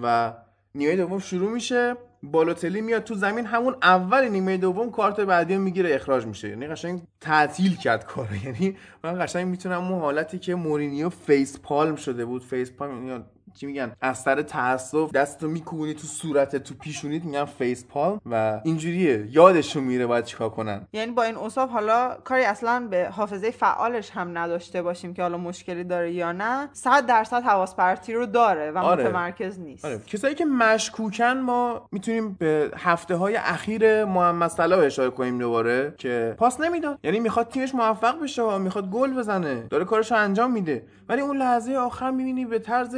و نیمه دوم شروع میشه. بالوتلی میاد تو زمین همون اول نیمه دوم کارت بعدی رو می‌گیره اخراج میشه. یعنی قشنگ تعطیل کرد کارو. یعنی من قشنگ می‌تونم اون حالتی که مورینیو facepalm شده بود facepalm چی میگن از سر تاسف دستتو میکوبونی تو صورت تو پیشونیت میگن facepalm و اینجوریه یادشون میره باید چیکار کنن. یعنی با این اوصاف حالا کاری اصلا به حافظه فعالش هم نداشته باشیم که حالا مشکلی داره یا نه. 100 درصد حواس پرتی رو داره و آره. متمرکز نیست. آره. کسایی که مشکوکن ما می‌تونیم به هفته های اخیر محمد صلاح اشاره کنیم دوباره که پاس نمی‌داد. یعنی می‌خواد تیمش موفق بشه می‌خواد گل بزنه. داره کارش انجام میده. ولی اون لحظه آخر می‌بینی به طرز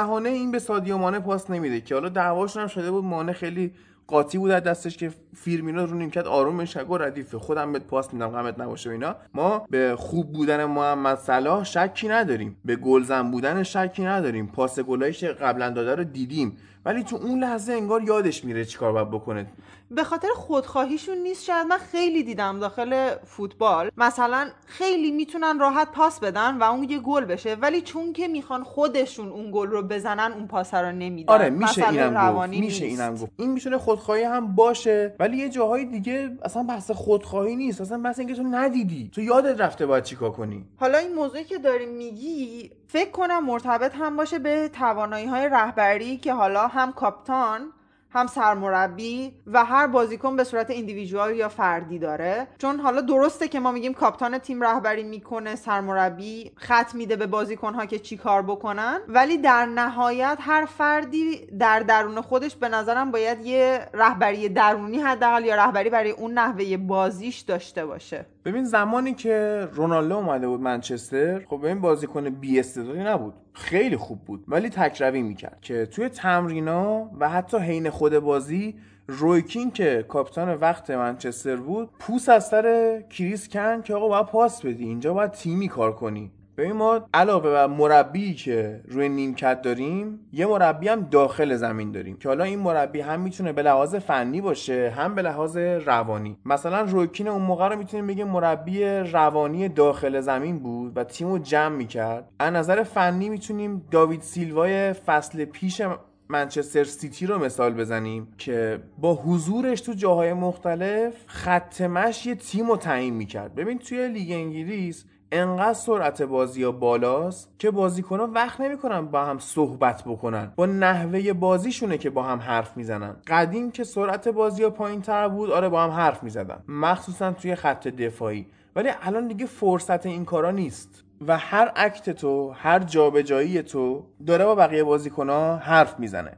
ابلهانه این به سادیو مانه پاس نمیده که. حالا دعواشون هم شده بود مانه خیلی قاطی بود از دستش که فیرمینو رو نیمکت آروم شگو ردیفه خودم بهت پاس میدم غمت نباشه اینا. ما به خوب بودن محمد صلاح شکی نداریم. به گلزن بودن شکی نداریم. پاس گلایش قبلا داده رو دیدیم. ولی تو اون لحظه انگار یادش میره چیکار باید بکنه. به خاطر خودخواهیشون نیست شاید من خیلی دیدم داخل فوتبال. مثلا خیلی می‌تونن راحت پاس بدن و اون یه گل بشه ولی چون که می‌خوان خودشون اون گل رو بزنن اون پاس رو نمیدن. آره میشه اینم گفت میشه اینم گفت. این می‌تونه خودخواهی هم باشه ولی یه جاهای دیگه اصلا بحث خودخواهی نیست. اصلا بحث اینکه تو ندیدی تو یادت رفته باید چیکار کنی. حالا این موضوعی که داری میگی فکر کنم مرتبط هم باشه به توانایی های رهبری که حالا هم کاپتان هم سرمربی و هر بازیکن به صورت ایندیویژوال یا فردی داره. چون حالا درسته که ما میگیم کاپتان تیم رهبری می‌کنه سرمربی خط میده به بازیکن ها که چی کار بکنن. ولی در نهایت هر فردی در درون خودش به نظرم باید یه رهبری درونی حداقل یا رهبری برای اون نحوه بازیش داشته باشه. ببین زمانی که رونالدو اومده بود منچستر خب این بازیکن بی نبود. خیلی خوب بود. ولی تکروی می‌کرد که توی تمرینا و حتی حین خود بازی رویکین که کاپیتان وقت منچستر بود پوس از سر کریس کن که آقا باید پاس بدی اینجا باید تیمی کار کنی. ببین ما علاوه بر مربی که روی نیمکت داریم یه مربی هم داخل زمین داریم که حالا این مربی هم می‌تونه به لحاظ فنی باشه هم به لحاظ روانی. مثلا روکین اون موقع رو می‌تونیم بگیم مربی روانی داخل زمین بود و تیمو جمع می‌کرد. از نظر فنی می‌تونیم داوید سیلوای فصل پیش منچستر سیتی رو مثال بزنیم که با حضورش تو جاهای مختلف خط یه تیم رو تعیین می‌کرد. ببین توی لیگ انگلیس انقدر سرعت بازی ها بالاست که بازیکنها وقت نمی‌کنن با هم صحبت بکنن. با نحوه بازیشونه که با هم حرف می‌زنن. قدیم که سرعت بازی ها پایین تر بود آره با هم حرف می‌زدن. مخصوصا توی خط دفاعی. ولی الان دیگه فرصت این کارا نیست. و هر اکت تو هر جابجایی تو داره با بقیه بازیکنها حرف می‌زنه.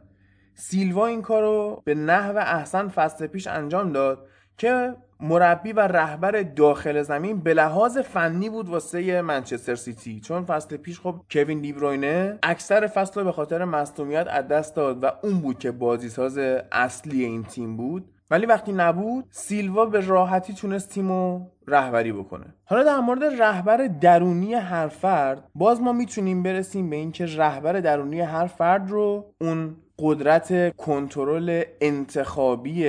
سیلوا این کارو به نحو احسن فصل پیش انجام داد که مربی و رهبر داخل زمین به لحاظ فنی بود واسه منچستر سیتی. چون فصل پیش خب کوین دیبروینه اکثر فصل رو به خاطر مصونیت از دست داد و اون بود که بازیساز اصلی این تیم بود. ولی وقتی نبود سیلوا به راحتی تونست تیمو رهبری بکنه. حالا در مورد رهبر درونی هر فرد باز ما می‌تونیم برسیم به اینکه رهبر درونی هر فرد رو اون قدرت کنترل انتخابی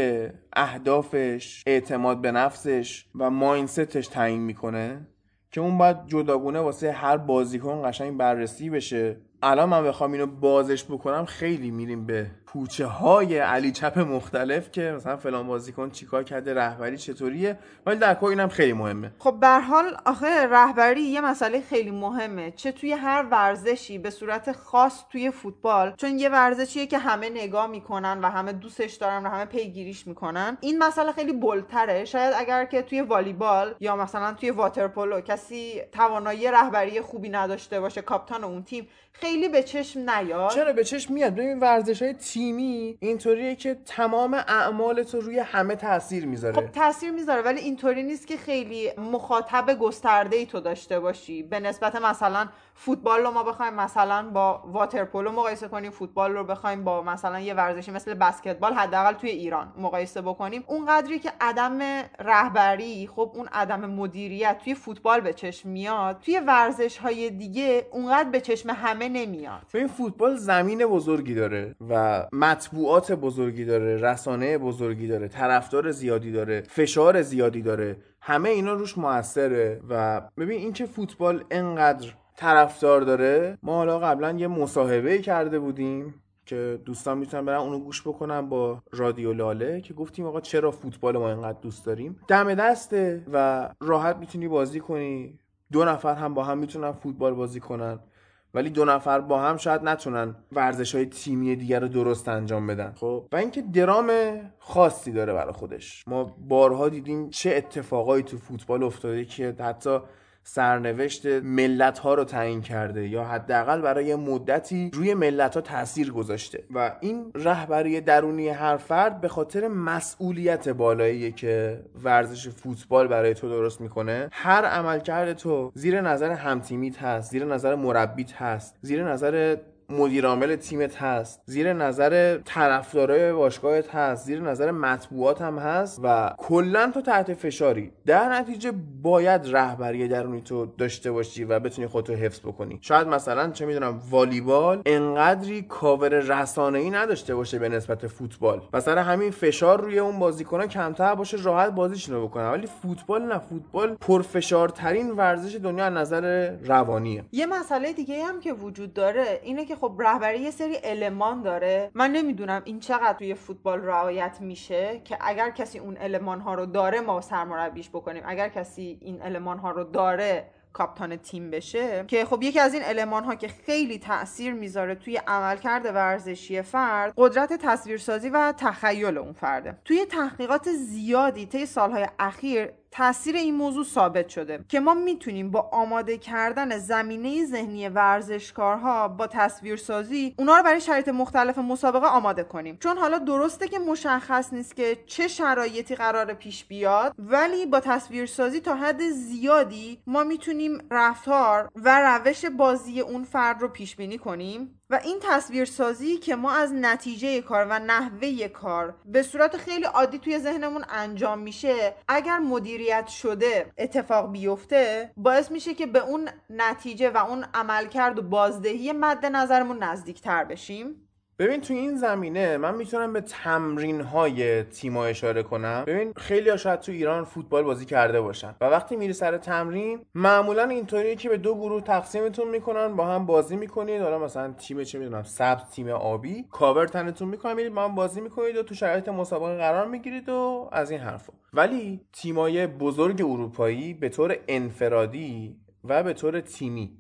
اهدافش اعتماد به نفسش و ماینستش تعیین می‌کنه که اون باید جداگونه واسه هر بازیکن قشنگ بررسی بشه. الان من بخوام اینو بازش بکنم خیلی میریم به پوچه های علی چپ مختلف که مثلا فلان بازیکن چیکار کرده رهبری چطوریه؟ ولی در کل اینم خیلی مهمه. خب به حال آخه رهبری یه مسئله خیلی مهمه. چه توی هر ورزشی به صورت خاص توی فوتبال چون یه ورزشیه که همه نگاه می‌کنن و همه دوستش دارن و همه پیگیریش می‌کنن. این مسئله خیلی بلتره. شاید اگر که توی والیبال یا مثلا توی واترپولو کسی توانایی رهبری خوبی نداشته باشه کاپتان اون تیم خیلی به چشم نیاد. چرا به چشم میاد؟ ببین ورزش های تیمی اینطوریه که تمام اعمال تو روی همه تاثیر می‌ذاره. خب تاثیر می‌ذاره ولی اینطوری نیست که خیلی مخاطب گسترده ای تو داشته باشی. به نسبت مثلا فوتبال رو ما بخوایم مثلا با واترپولو مقایسه کنیم فوتبال رو بخوایم با مثلا یه ورزشی مثل بسکتبال حداقل توی ایران مقایسه بکنیم. اون قدری که عدم رهبری خب اون عدم مدیریت توی فوتبال به چشم میاد توی ورزش های دیگه اونقدر به چشم همه نمیاد. این فوتبال زمین بزرگی داره و مطبوعات بزرگی داره رسانه بزرگی داره طرفدار زیادی داره فشار زیادی داره همه اینا روش موثره و ببین اینکه فوتبال انقدر طرفدار داره. ما حالا قبلا یه مصاحبه کرده بودیم که دوستان می‌تونن برن اونو گوش بکنن با رادیو لاله که گفتیم آقا چرا فوتبال ما اینقدر دوست داریم؟ دم دسته و راحت می‌تونی بازی کنی. دو نفر هم با هم می‌تونن فوتبال بازی کنن. ولی دو نفر با هم شاید نتونن ورزش های تیمی دیگر رو درست انجام بدن. خب؟ و اینکه درام خاصی داره برای خودش. ما بارها دیدیم چه اتفاقایی تو فوتبال افتاده که حتی سرنوشت ملت ها رو تعیین کرده یا حداقل برای مدتی روی ملت ها تاثیر گذاشته. و این رهبری درونی هر فرد به خاطر مسئولیت بالایی که ورزش فوتبال برای تو درست می‌کنه هر عملکرد تو زیر نظر همتیمیت هست زیر نظر مربیت هست زیر نظر مدیر عامل تیمت هست. زیر نظر طرفدارای باشگاهت هست. زیر نظر مطبوعات هم هست و کلا تو تحت فشاری. در نتیجه باید رهبری درونی تو داشته باشی و بتونی خودتو حفظ بکنی. شاید مثلا چه می‌دونم والیبال انقدری کاور رسانه ای نداشته باشه به نسبت فوتبال. مثلا همین فشار روی اون بازیکنان کمتر باشه راحت بازیشون بکنن. ولی فوتبال نه. فوتبال پرفشارترین ورزش دنیا از نظر روانیه. یه مسئله دیگه هم که وجود داره اینه که خب رهبری یه سری المان داره. من نمی‌دونم این چقدر توی فوتبال رعایت میشه که اگر کسی اون المان ها رو داره ما سرمربیش بکنیم. اگر کسی این المان ها رو داره کاپتان تیم بشه. که خب یکی از این المان ها که خیلی تاثیر می‌ذاره توی عملکرد ورزشی فرد قدرت تصویرسازی و تخیل اون فرده. توی تحقیقات زیادی طی سالهای اخیر تاثیر این موضوع ثابت شده که ما می‌تونیم با آماده کردن زمینه ذهنی ورزشکارها با تصویرسازی اونا رو برای شرایط مختلف مسابقه آماده کنیم. چون حالا درسته که مشخص نیست که چه شرایطی قرار پیش بیاد ولی با تصویرسازی تا حد زیادی ما می‌تونیم رفتار و روش بازی اون فرد رو پیش بینی کنیم. و این تصویرسازی که ما از نتیجه کار و نحوه کار به صورت خیلی عادی توی ذهنمون انجام میشه اگر مدیریت شده اتفاق بیفته باعث میشه که به اون نتیجه و اون عملکرد و بازدهی مد نظرمون نزدیکتر بشیم. ببین تو این زمینه من می‌تونم به تمرین های تیما اشاره کنم. ببین خیلی ها شاید تو ایران فوتبال بازی کرده باشن و وقتی میری سر تمرین معمولا اینطوریه که به دو گروه تقسیمتون می‌کنن با هم بازی می‌کنید. حالا مثلا تیم چه می‌دونم سبز تیم آبی کاور تنتون می‌کنن میرید با هم بازی می‌کنید و تو شرایط مسابقه قرار می‌گیرید و از این حرفا. ولی تیمای بزرگ اروپایی به طور انفرادی و به طور تیمی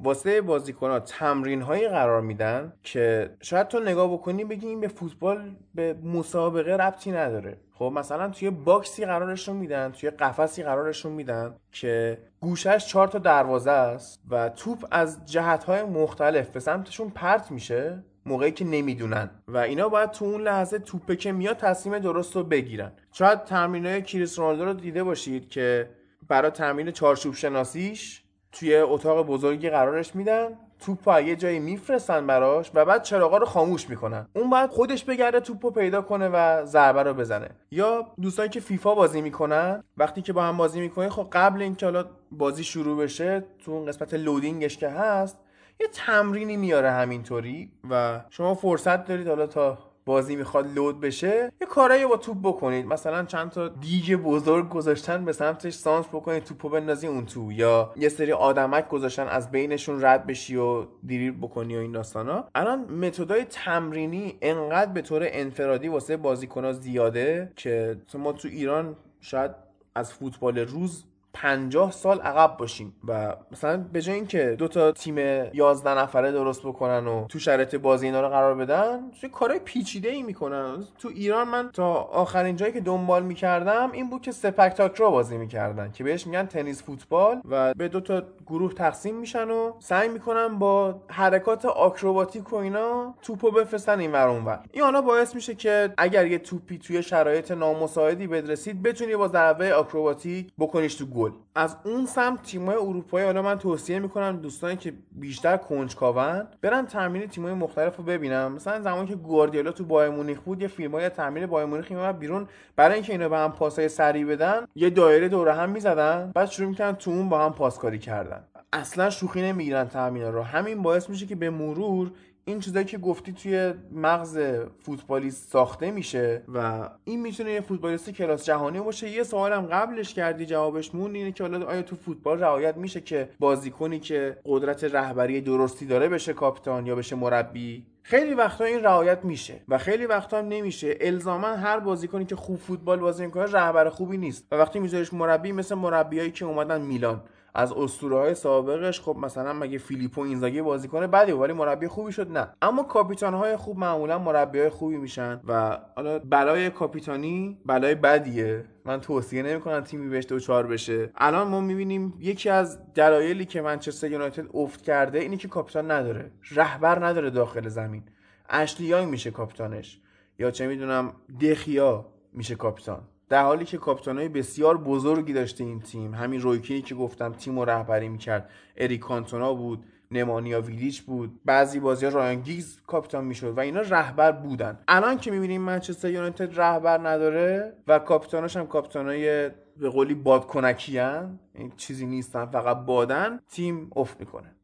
واسه ها تمرین هایی قرار میدن که شاید تو نگاه بکنی بگی این به فوتبال به مسابقه ربطی نداره. خب مثلا توی باکسی قرارشون میدن توی قفسی قرارشون میدن که گوشش چهار تا دروازه است و توپ از جهت های مختلف به سمتشون پرت میشه موقعی که نمی‌دونن و اینا باید تو اون لحظه توپه که میاد تصمیم درست رو بگیرن. شاید تمرین های کریس رونالدو رو دیده باشید که برای تمرین چارچوب شناسیش توی اتاق بزرگی قرارش میدن توپ یه جایی میفرستن براش و بعد چراغا رو خاموش می‌کنن. اون باید خودش بگرده توپ رو پیدا کنه و ضربه رو بزنه. یا دوستانی که فیفا بازی می‌کنن وقتی که با هم بازی می‌کنه خب قبل اینکه حالا بازی شروع بشه تو اون قسمت لودینگش که هست یه تمرینی میاره همینطوری و شما فرصت دارید حالا تا بازی می‌خواد لود بشه یه کارایی با توپ بکنید. مثلا چند تا دیگ بزرگ گذاشتن به سمتش سانس بکنید توپو بندازی اون تو. یا یه سری آدمک گذاشتن از بینشون رد بشی و دیریر بکنی و این داستانا. الان متدای تمرینی انقدر به طور انفرادی واسه بازیکنها زیاده که ما تو ایران شاید از فوتبال روز 50 سال عقب باشیم و مثلا به جای اینکه دو تا تیم 11 نفره درست بکنن و تو شرایط بازی اینا رو قرار بدن چه کارهای پیچیده ای می‌کنن. تو ایران من تا آخرین جایی که دنبال می‌کردم این بود که سپک بازی می‌کردن که بهش میگن تنیس فوتبال و به دو تا گروه تقسیم میشن و سعی می‌کنن با حرکات آکروباتیک و اینا توپو بفرستن این ور اونور این حالا باعث میشه که اگر یه توپی توی شرایط نامساعدی بدرسید بتونی با ضربه آکروباتیک بکنیش تو گل. از اون سمت تیمای اروپایی حالا من توصیه می‌کنم دوستانی که بیشتر کنجکاون برن تمرین تیمای مختلف رو ببینم مثلا زمانی که گواردیولا تو بایر مونیخ بود یه فیلمای تمرین بایر مونیخ میومد بیرون. برای اینکه اینا به هم پاسای سریع بدن یه دایره دور هم می‌زدن. بعد شروع می‌کنن تو اون با هم پاسکاری کردن. اصلا شوخی نمی‌گیرن تمرین رو. همین باعث میشه که به مرور این چیزایی که گفتی توی مغز فوتبالیست ساخته میشه و این می‌تونه یه فوتبالیست کلاس جهانی باشه. یه سوالم قبلش کردی جوابش مون اینه که حالا آیا تو فوتبال رعایت میشه که بازیکنی که قدرت رهبری درستی داره بشه کاپیتان یا بشه مربی؟ خیلی وقتا این رعایت میشه و خیلی وقتا هم نمیشه. الزاما هر بازیکنی که خوب فوتبال بازی می‌کنه رهبر خوبی نیست. و وقتی میذاریش مربی مثل مربیایی که اومدن میلان. از اسطوره های سابقش خب مثلا مگه فیلیپو اینزاگی بازی کنه؟ بعدی ولی مربی خوبی شد نه. اما کاپیتان های خوب معمولا مربی های خوبی میشن و حالا بلای کاپیتانی بلای بدیه. من توصیه نمی‌کنم تیمی بهش دوچار بشه. الان ما می‌بینیم یکی از دلایلی که منچستر یونایتد افت کرده اینه که کاپیتان نداره. رهبر نداره داخل زمین. اشلیای میشه کاپیتانش. یا چه می‌دونم دخیا میشه کاپیتان. در حالی که کاپیتانای بسیار بزرگی داشته این تیم. همین رویکینی که گفتم تیم رو رهبری می‌کرد. اریک کانتونا بود نمانیا ویلیچ بود. بعضی بازی ها رایان گیگز کاپیتان می‌شد و اینا رهبر بودن. الان که می‌بینیم منچستر یونایتد رهبر نداره و کاپیتاناش هم کاپیتانای به قولی بادکنکی این چیزی نیستن فقط بادن تیم افت می‌کنه.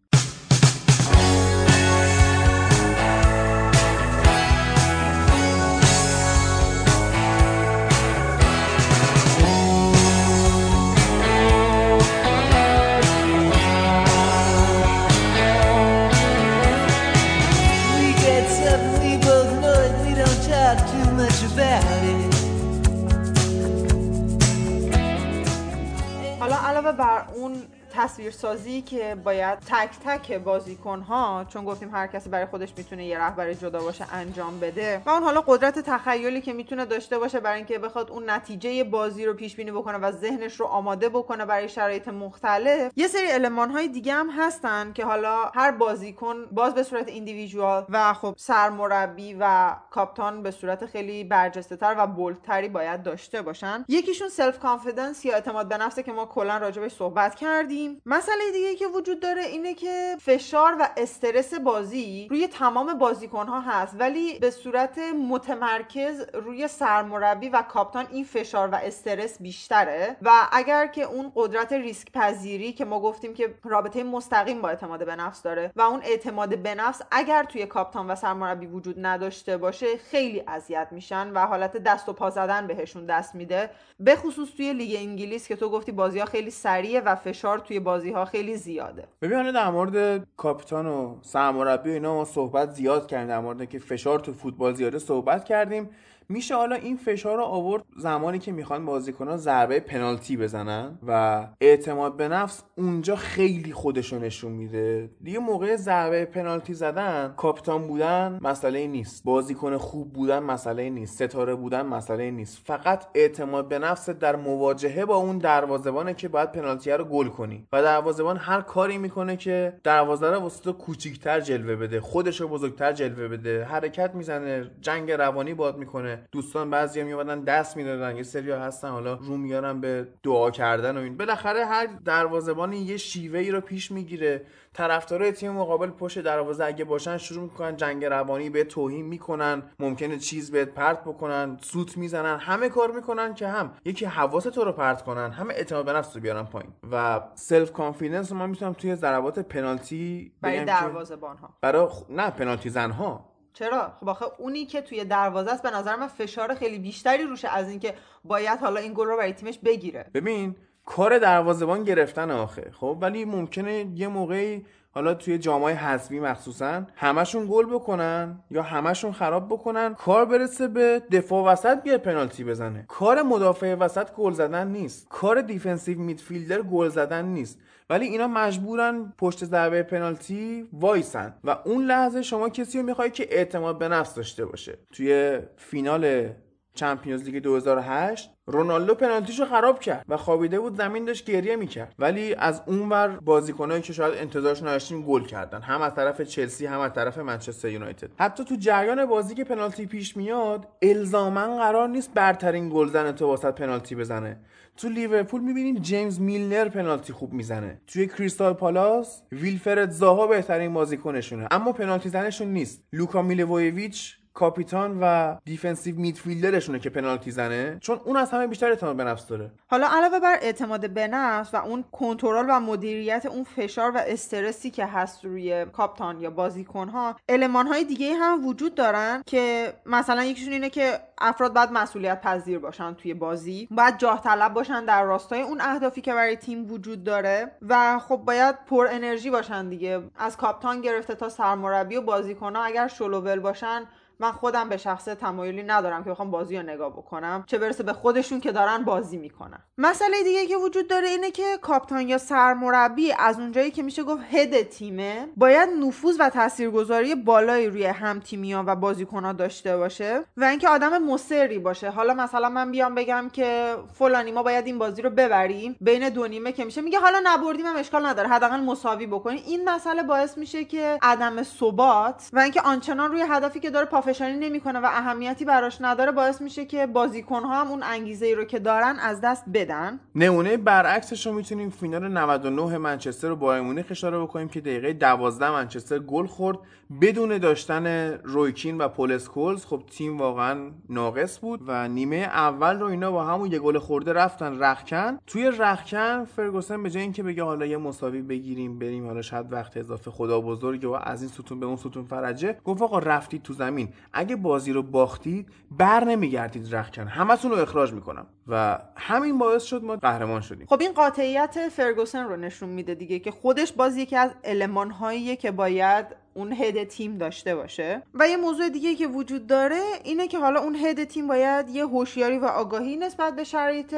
بر اون تصویرسازی که باید تک تک بازیکن ها چون گفتیم هر کسی برای خودش می‌تونه یه رهبر جدا باشه انجام بده. و اون حالا قدرت تخیلی که می‌تونه داشته باشه برای اینکه بخواد اون نتیجه بازی رو پیش بینی بکنه و ذهنش رو آماده بکنه برای شرایط مختلف. یه سری element های دیگه هم هستن که حالا هر بازیکن باز به صورت individual و خب سرمربی و captain به صورت خیلی برجسته تر و bold تری باید داشته باشن. یکیشون self confidence یا اعتماد به نفسه که ما کلا راجبش صحبت کردیم. مسئله دیگه که وجود داره اینه که فشار و استرس بازی روی تمام بازیکن ها هست ولی به صورت متمرکز روی سرمربی و کاپتان این فشار و استرس بیشتره. و اگر که اون قدرت ریسک پذیری که ما گفتیم که رابطه مستقیم با اعتماد به نفس داره و اون اعتماد به نفس اگر توی کاپتان و سرمربی وجود نداشته باشه خیلی اذیت میشن و حالت دست و پا زدن بهشون دست میده. به خصوص توی لیگ انگلیس که تو گفتی بازی ها خیلی سریعه و فشار توی بازی ها خیلی زیاده. ببین حالا در مورد کاپیتان و سرمربی و اینا ما صحبت زیاد کردیم. در مورد که فشار تو فوتبال زیاده صحبت کردیم. میشه حالا این فشار رو آورد زمانی که می‌خوان بازیکنان ضربه پنالتی بزنن و اعتماد به نفس اونجا خیلی خودشو نشون میده. دیگه موقع ضربه پنالتی زدن کاپیتان بودن مسئله نیست. بازیکن خوب بودن مسئله نیست. ستاره بودن مسئله نیست. فقط اعتماد به نفس در مواجهه با اون دروازه‌بانه که باید پنالتی رو گل کنی. و دروازه‌بان هر کاری می‌کنه که دروازه رو تو کوچیک‌تر جلوه بده خودش رو بزرگتر جلوه بده. حرکت می‌زنه جنگ روانی باد می‌کنه. دوستان بعضیا میومدن دست می‌دادن یه سری هستن حالا رو میارن به دعا کردن و این. بالاخره هر دروازه‌بانی یه شیوه ای رو پیش می‌گیره. طرفدارای تیم مقابل پشت دروازه اگه باشن شروع می‌کنن جنگ روانی به توهین می‌کنن ممکنه چیز بهت پرت بکنن سوت می‌زنن همه کار می‌کنن که هم یکی حواس تو رو پرت کنن همه اعتماد به نفس رو بیارن پایین. و self confidence ما می‌تونم توی ضربات پنالتی برای دروازه‌بان ها برای نه پنالتی زنها. چرا؟ خب آخه اونی که توی دروازه است به نظر من فشار خیلی بیشتری روشه از اینکه باید حالا این گل رو برای تیمش بگیره. ببین کار دروازه‌بان گرفتن آخه. خب ولی ممکنه یه موقعی حالا توی جامای حذفی مخصوصا همشون گل بکنن یا همشون خراب بکنن کار برسه به دفاع وسط بیاد پنالتی بزنه. کار مدافع وسط گل زدن نیست. کار defensive midfielder گل زدن نیست. ولی اینا مجبورن پشت ضربه پنالتی وایسن. و اون لحظه شما کسی رو می‌خوای که اعتماد به نفس داشته باشه. توی فینال چمپیونز لیگ 2008 رونالدو پنالتیشو خراب کرد و خوابیده بود زمین داشت گریه می‌کرد. ولی از اونور بازیکنایی که شاید انتظارش نداشتیم گل کردن. هم از طرف چلسی هم از طرف منچستر یونایتد. حتی تو جریان بازی که پنالتی پیش میاد الزاما قرار نیست برترین گلزن تو واست پنالتی بزنه. تو لیورپول می‌بینیم جیمز میلنر پنالتی خوب می‌زنه. توی کریستال پالاس ویلفرد زاها بهترین بازیکنشونه. اما پنالتی زنشون نیست. لوکا میلیوویچ کاپیتان و defensive midfielder شونه که پنالتی زنه چون اون از همه بیشتر اعتماد به نفس داره. حالا علاوه بر اعتماد به نفس و اون کنترل و مدیریت اون فشار و استرسی که هست روی کاپتان یا بازیکن ها دیگه هم وجود دارن که مثلا یکیشون اینه که افراد باید مسئولیت پذیر باشن توی بازی باید جاه طلب باشن در راستای اون اهدافی که برای تیم وجود داره و خب باید پر انرژی باشن دیگه. از کاپتان گرفته تا سرمربی و بازیکن ها اگر شلوول باشن من خودم به شخص تمایلی ندارم که بخوام بازی رو نگاه بکنم چه برسه به خودشون که دارن بازی می‌کنن. مسئله دیگه که وجود داره اینه که کاپتان یا سرمربی از اونجایی که میشه گفت هد تیمه باید نفوذ و تاثیرگذاری بالایی روی هم تیمیان و بازیکنها داشته باشه و اینکه آدم مصری باشه. حالا مثلا من بیام بگم که فلانی ما باید این بازی رو ببریم. بین دو نیمه که میشه میگه حالا نبردیم هم اشکال نداره. حداقل مساوی بکنیم. این مسئله باعث میشه که عدم ثبات و اینکه آنچنان روی هدفی که داره پافشاری نمی‌کنه و اهمیتی براش نداره باعث میشه که بازیکن ها هم اون انگیزه ای رو که دارن از دست بدن. نمونه برعکسش رو می‌تونیم فینال 99 منچستر رو با مونیخ اشاره بکنیم که دقیقه 12 منچستر گل خورد. بدون داشتن رویکین و پول اسکولز خب تیم واقعا ناقص بود و نیمه اول رو اینا با همون یه گل خورده رفتن رخکن. توی رخکن فرگوسن به جای اینکه بگه حالا یه مساوی بگیریم بریم حالا شاید وقت اضافه خدا بزرگه و از این ستون به اون ستون فرجه گفت آقا رفتید تو زمین. اگه بازی رو باختید بر نمیگردید رخکن. همتون رو اخراج می‌کنم. و همین باعث شد ما قهرمان شدیم. خب این قاطعیت فرگوسن رو نشون میده دیگه که خودش باز یکی از المانهاییه که باید اون head تیم داشته باشه. و یه موضوع دیگه که وجود داره اینه که حالا اون head تیم باید یه هوشیاری و آگاهی نسبت به شرایط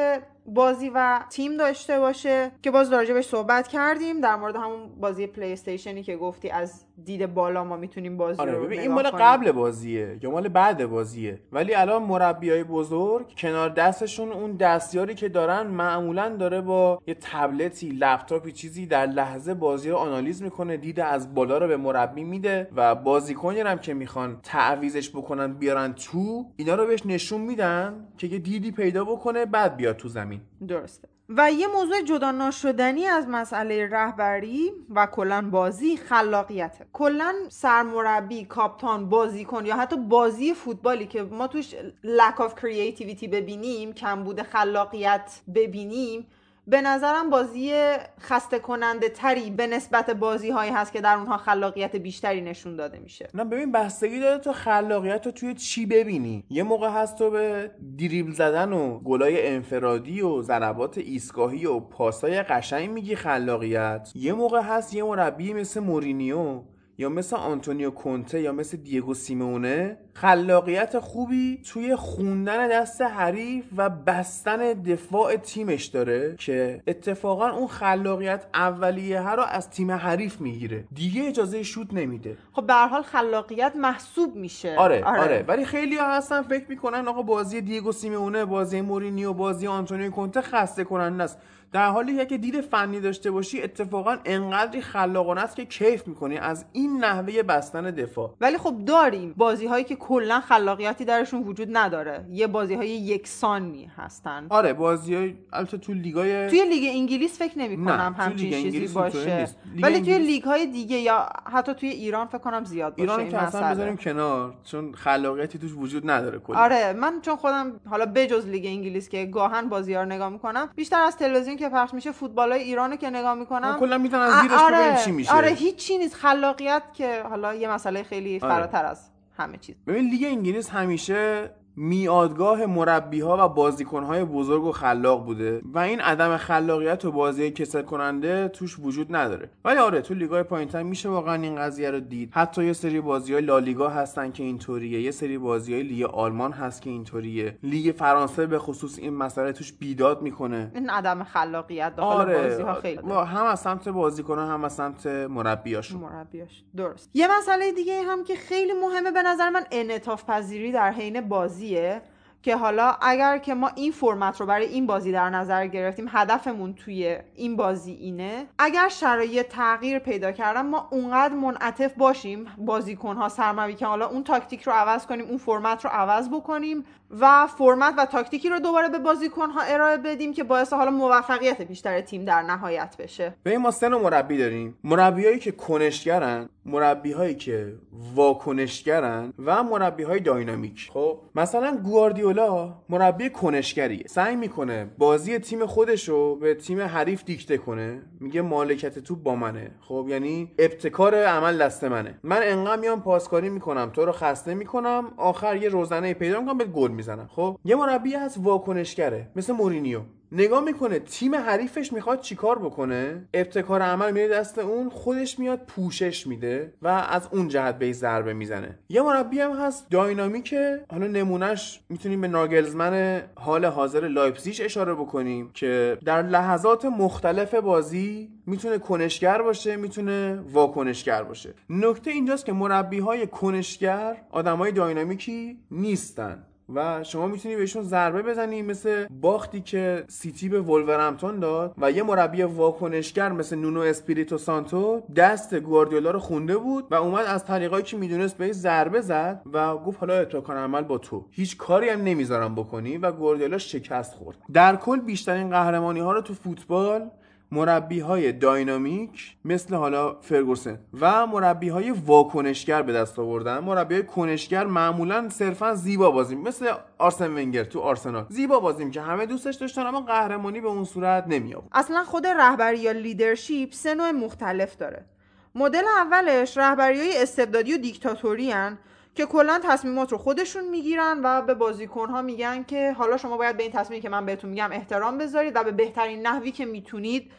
بازی و تیم داشته باشه که باز راجبش صحبت کردیم در مورد همون بازی پلی استیشنی که گفتی از دید بالا ما می‌تونیم بازی آره رو این مال. قبل بازیه یا مال بعد بازیه ولی الان مربیای بزرگ کنار دستشون اون دستیاری که دارن معمولا داره با یه تبلتی لپتاپی چیزی در لحظه بازی رو آنالیز می‌کنه دید از بالا رو به مربی میده و بازیکنی هم که می‌خوان تعویضش بکنن بیارن تو اینا رو بهش نشون میدن که یه دیدی پیدا بکنه بعد بیاد تو زمین درسته. و یه موضوع جدا ناشدنی از مسئله رهبری و کلا بازی خلاقیته. کلا سرمربی کاپتان بازیکن یا حتی بازی فوتبالی که ما توش lack of creativity ببینیم کمبود خلاقیت ببینیم به نظرم بازی خسته کننده تری به نسبت بازی هایی هست که در اونها خلاقیت بیشتری نشون داده میشه. نه ببین بستگی داره تو خلاقیت رو توی چی ببینی. یه موقع هست تو به دریبل زدن و گلای انفرادی و ضربات ایستگاهی و پاسای قشنگ میگی خلاقیت. یه موقع هست یه مربی مثل مورینیو یا مثل آنتونیو کونته یا مثل دیگو سیمونه خلاقیت خوبی توی خوندن دست حریف و بستن دفاع تیمش داره که اتفاقا اون خلاقیت اولیه ها رو از تیم حریف می‌گیره. دیگه اجازه شوت نمیده. خب به هر حال خلاقیت محسوب میشه. آره آره, ولی خیلی ها هستن فکر می‌کنن آقا بازی دیگو سیمونه بازی مورینیو بازی آنتونیو کونته خسته کننده است. در حالی که دید فنی داشته باشی اتفاقا انقدری خلاقانه است که کیف می‌کنی از این نحوه بستن دفاع. ولی خب داریم. بازی هایی که کلا خلاقیتی درشون وجود نداره. یه بازی های یکسانی هستن. آره بازی های البته تو لیگای توی لیگ انگلیس فکر نمی کنم همچین چیزی باشه. ولی توی لیگ های دیگه یا حتی توی ایران فکر کنم زیاد باشه ایران که اصلا بذاریم کنار چون خلاقیتی توش وجود نداره کلا. آره من چون خودم حالا بجز لیگ انگلیس که گاهاً بازی ها رو نگاه می‌کنم بیشتر از تلویزیون که پخش میشه فوتبال های ایران که نگاه می‌کنم. کلا می‌تونم از زیرش آره چی میشه. آره هیچ چی نیست. خلاقیت که حالا یه مسئله خیلی آره. فراتر از همه چیز. ببین لیگ انگلیس همیشه میعادگاه مربی ها و بازیکن های بزرگ و خلاق بوده و این عدم خلاقیت و بازی کسل کننده توش وجود نداره. ولی آره تو لیگای پایینتر میشه واقعا این قضیه رو دید. حتی یه سری بازی های لالیگا هستن که اینطوریه. یه سری بازی های لیگ آلمان هست که اینطوریه. لیگ فرانسه به خصوص این مسئله توش بیداد می‌کنه. این عدم خلاقیت داخل آره. بازی ها خیلی هم از سمت بازیکن هم از سمت مربیاشون. مربیاش. درست. یه مسئله دیگه هم که خیلی مهمه به نظر من انعطاف پذیری در حین بازی é که حالا اگر که ما این فرمت رو برای این بازی در نظر گرفتیم هدفمون توی این بازی اینه. اگر شرایط تغییر پیدا کردن ما اونقدر منعطف باشیم بازیکنها سرمربی که حالا اون تاکتیک رو عوض کنیم اون فرمت رو عوض بکنیم و فرمت و تاکتیکی رو دوباره به بازیکنها ارائه بدیم که باعث حالا موفقیت بیشتر تیم در نهایت بشه. به ما سه مربی داریم. مربیایی که کنشگرن مربی هایی که واکنشگرن و مربی های داینامیک. خب مثلا گواردیولا مربی کنشگریه. سعی می‌کنه بازی تیم خودش رو به تیم حریف دیکته کنه. میگه مالکت تو با منه. خب یعنی ابتکار عمل دست منه. من انقدر میام پاسکاری می‌کنم تو رو خسته می‌کنم آخر یه روزنه پیدا می‌کنم به گل می‌زنم. خب یه مربی هست واکنشگره مثل مورینیو. نگاه می‌کنه تیم حریفش می‌خواد چیکار بکنه؟ ابتکار عمل میره دست اون خودش میاد پوشش میده و از اون جهت به ضربه می‌زنه. یه مربی هم هست داینامیکه. حالا نمونهش می‌تونیم به ناگلزمن حال حاضر لایپزیش اشاره بکنیم که در لحظات مختلف بازی می‌تونه کنشگر باشه می‌تونه واکنشگر باشه. نکته اینجاست که مربی های کنشگر آدمای داینامیکی نیستن. و شما می‌تونی بهشون ضربه بزنی مثل باختی که سیتی به ولورهمپتون داد و یه مربی واکنشگر مثل نونو اسپیریتو سانتو دست گواردیولا رو خونده بود و اومد از طریقایی که می‌دونست بهش ضربه زد و گفت حالا ابتکار عمل با تو. هیچ کاری هم نمی‌ذارم بکنی و گواردیولا شکست خورد. در کل بیشترین قهرمانی ها رو تو فوتبال مربی های dynamic مثل حالا فرگوسن و مربی های واکنشگر به دست آوردن. مربی های کنشگر معمولا صرفا زیبا بازی مثل آرسن ونگر تو آرسنال. زیبا بازیم که همه دوستش داشتن اما قهرمانی به اون صورت نمی آورد اصلا خود رهبری یا لیدرشپ سه نوع مختلف داره. مدل اولش رهبری های استبدادی و دیکتاتوری که کلا تصمیمات رو خودشون می‌گیرن و به بازیکن ها میگن که حالا شما باید به این تصمیمی که من بهتون میگم احترام بذارید و به بهترین نحوی که می‌تونید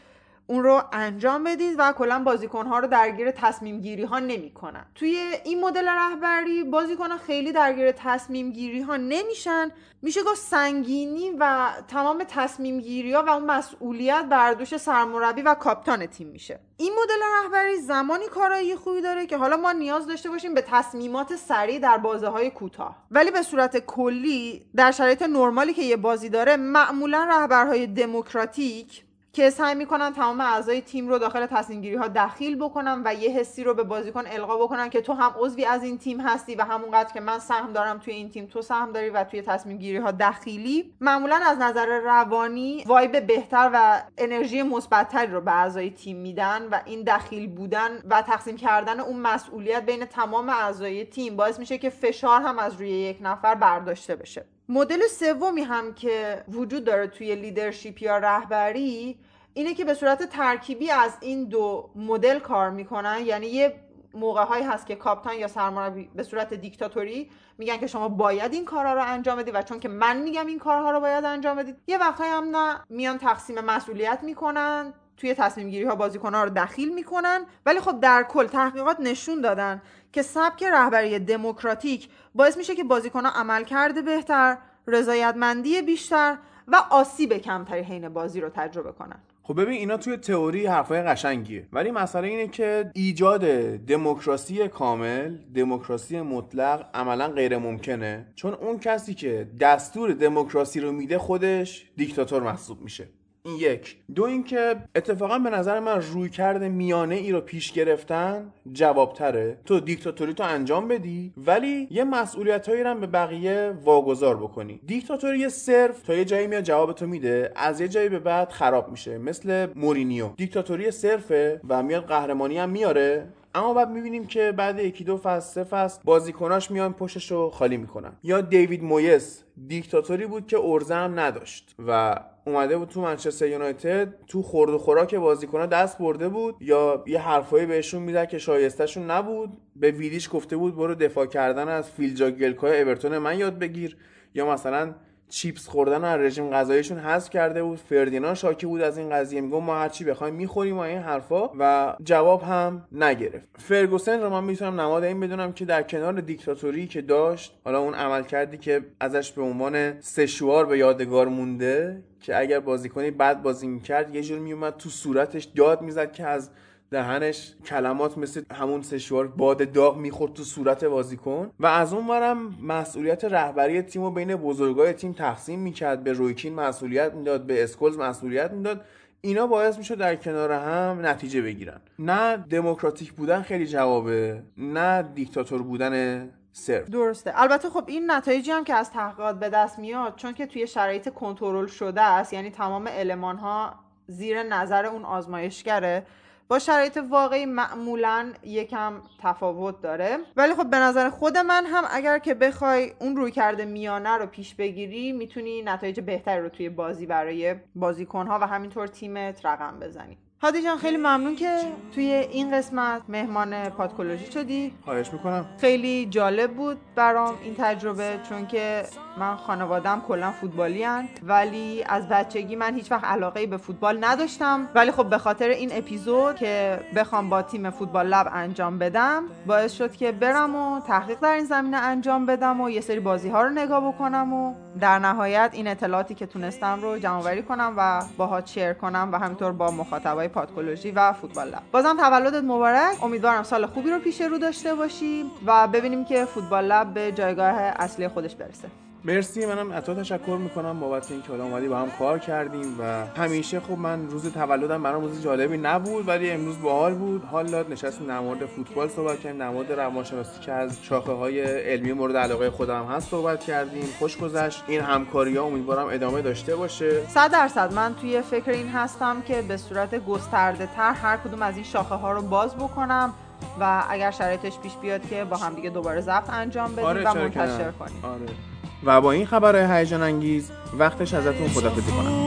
اون رو انجام بدید و کلا بازیکن ها رو درگیر تصمیم گیری ها نمی‌کنن. توی این مدل رهبری بازیکن ها خیلی درگیر تصمیم گیری ها نمیشن. میشه گفت سنگینی و تمام تصمیم گیری ها و اون مسئولیت بر دوش سرمربی و کاپتان تیم میشه. این مدل رهبری زمانی کارایی خوبی داره که حالا ما نیاز داشته باشیم به تصمیمات سریع در بازه های کوتاه. ولی به صورت کلی در شرایط نرمالی که یه بازی داره معمولا رهبرهای دموکراتیک که سعی می‌کنن تمام اعضای تیم رو داخل تصمیم گیری ها دخیل بکنن و یه حسی رو به بازیکن القا بکنن که تو هم عضوی از این تیم هستی و همونقدر که من سهم دارم توی این تیم تو سهم داری و توی تصمیم گیری ها دخیلی معمولا از نظر روانی وایب بهتر و انرژی مثبتتری رو به اعضای تیم میدن و این دخیل بودن و تقسیم کردن اون مسئولیت بین تمام اعضای تیم باعث میشه که فشار هم از روی یک نفر برداشته بشه. مدل سومی هم که وجود داره توی لیدرشپ یا رهبری اینه که به صورت ترکیبی از این دو مدل کار می‌کنن. یعنی یه موقع هایی هست که کاپتان یا سرمربی به صورت دیکتاتوری میگن که شما باید این کارها رو انجام بدید و چون که من میگم این کارها رو باید انجام بدید یه وقتایی هم نه میان تقسیم مسئولیت می‌کنن توی تصمیم گیری ها بازیکن ها رو دخیل می‌کنن. ولی خب در کل تحقیقات نشون دادن که سبک رهبری دموکراتیک باعث میشه که بازیکن ها عمل کرده بهتر رضایتمندی بیشتر و آسیب کمتری حین بازی رو تجربه کنن. خب ببین اینا توی تئوری حرفای قشنگیه. ولی مسئله اینه که ایجاد دموکراسی کامل دموکراسی مطلق عملا غیر ممکنه چون اون کسی که دستور دموکراسی رو میده خودش دیکتاتور محسوب میشه. این یک. دو اینکه اتفاقا به نظر من روی کرده میانه ای رو پیش گرفتن جوابتره. تو دیکتاتوری تو انجام بدی ولی یه مسئولیت هایی به بقیه واگذار بکنی. دیکتاتوری صرف تا یه جایی میاد جواب تو میده از یه جایی به بعد خراب میشه مثل مورینیو. دیکتاتوری صرفه و میاد قهرمانی هم میاره. اما بعد می‌بینیم که بعد یکی دو فصل سه فصل بازیکناش میان پشتش رو خالی می‌کنن. یا دیوید مویس دیکتاتوری بود که ارزه هم نداشت و اومده بود تو منچستر یونایتد تو خورد و خوراک بازیکن‌ها دست برده بود یا یه حرفایی بهشون می‌زد که شایستهشون نبود؟ به ویدیش گفته بود برو دفاع کردن از فیلجا گلکای اورتون من یاد بگیر. یا مثلا چیپس خوردن از رژیم غذاییشون حذف کرده بود. فردینان شاکی بود از این قضیه. میگم ما هرچی بخوایم می‌خوریم و این حرفا و جواب هم نگرفت. فرگوسن رو من می‌تونم نماد این بدونم که در کنار دیکتاتوری که داشت حالا اون عمل کردی که ازش به عنوان سشوار به یادگار مونده که اگر بازیکنی بد بازی می‌کرد یه جور میومد تو صورتش داد می‌زد که از دهنش کلمات مثل همون سشوار باد داغ می‌خورد تو صورت بازیکن. و از اون ورم مسئولیت رهبری تیم و بین بزرگای تیم تقسیم می‌کرد. به رویکین مسئولیت می‌داد به اسکولز مسئولیت می‌داد. اینا باعث میشه در کنار هم نتیجه بگیرن. نه دموکراتیک بودن خیلی جوابه نه دیکتاتور بودن صرف. درسته. البته خب این نتایجی هم که از تحقیقات به دست میاد چون که توی شرایط کنترل شده است یعنی تمام المان ها زیر نظر اون آزمایشگره. با شرایط واقعی معمولا یکم تفاوت داره. ولی خب به نظر خود من هم اگر که بخوای اون روی کرده میانه رو پیش بگیری می‌تونی نتایج بهتری رو توی بازی برای بازیکنها و همینطور تیمت رقم بزنی. هادی جان خیلی ممنون که توی این قسمت مهمان پادکولوژی شدی. خواهش می‌کنم. خیلی جالب بود برام این تجربه چون که من خانوادم کلا فوتبالی هن. ولی از بچگی من هیچ وقت علاقه به فوتبال نداشتم. ولی خب به خاطر این اپیزود که بخوام با تیم فوتبال لب انجام بدم باعث شد که برم و تحقیق در این زمینه انجام بدم و یه سری بازی ها رو نگاه بکنم و در نهایت این اطلاعاتی که تونستم رو جمع کنم و باهات شیر کنم و همینطور با مخاطبای پادکولوژی و فوتبال لب. بازم تولدت مبارک. امیدوارم سال خوبی رو پیش رو داشته باشی و ببینیم که فوتبال لب به جایگاه اصلی خودش برسه. مرسی منم از تو تشکر می‌کنم بابت اینکه حالا اومدی با هم کار کردیم و همیشه خب من روز تولدم برام روز جالبی نبود ولی امروز باحال بود. حال داد نشستیم در مورد فوتبال صحبت کردیم در مورد روانشناسی که از شاخه های علمی مورد علاقه خودم هست صحبت کردیم. خوش گذشت. این همکاری ها امیدوارم ادامه داشته باشه. صد درصد. من توی فکر این هستم که به صورت گسترده تر هر کدوم از این شاخه ها رو باز بکنم و اگر شرایطش پیش بیاد که با هم دیگه دوباره ضبط انجام بدیم آره و منتشر کنیم. آره. و با این خبرهای هیجان انگیز وقتش ازتون خدافزی کنم.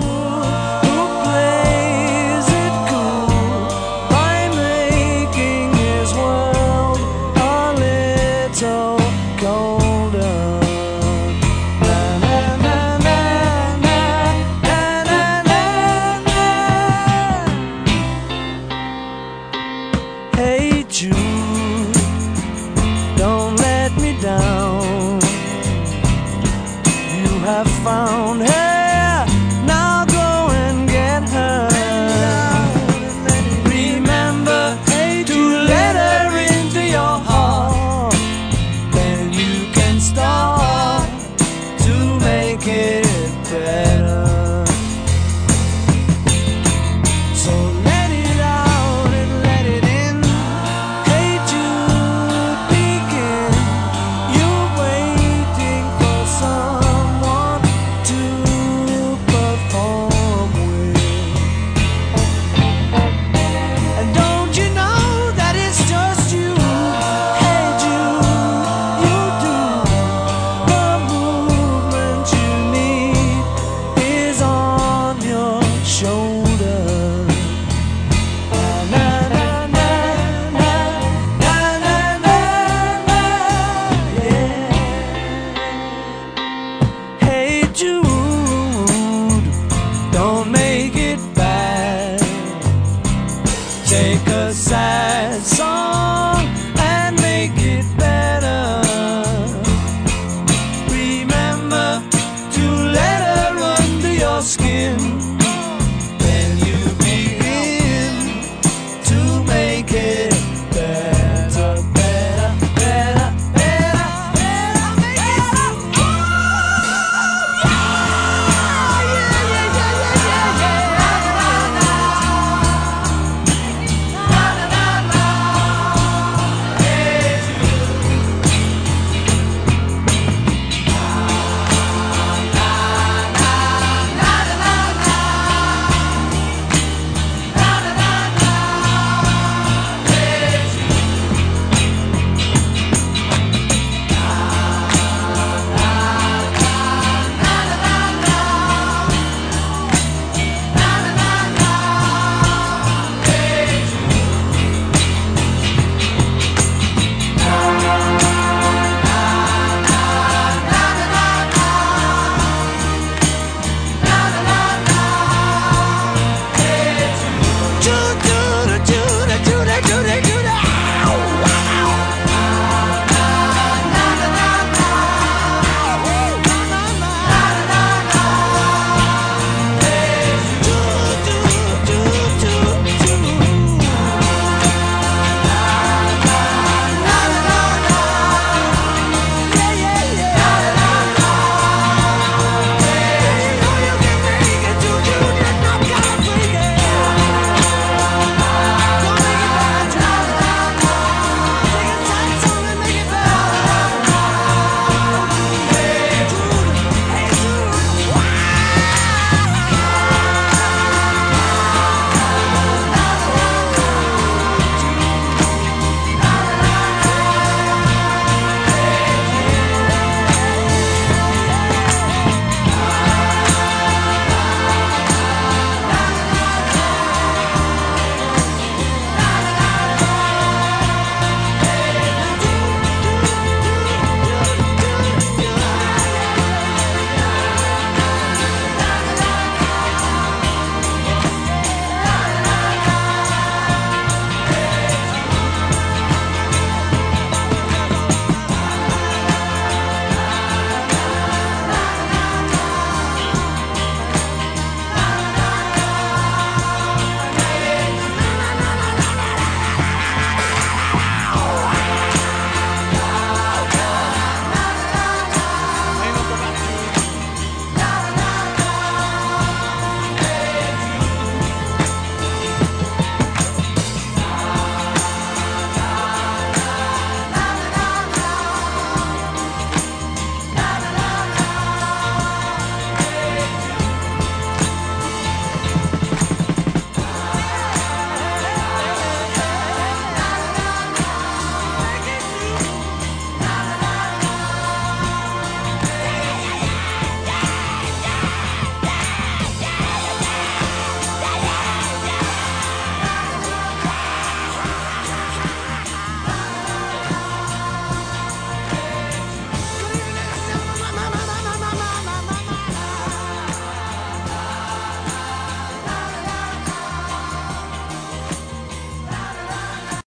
Go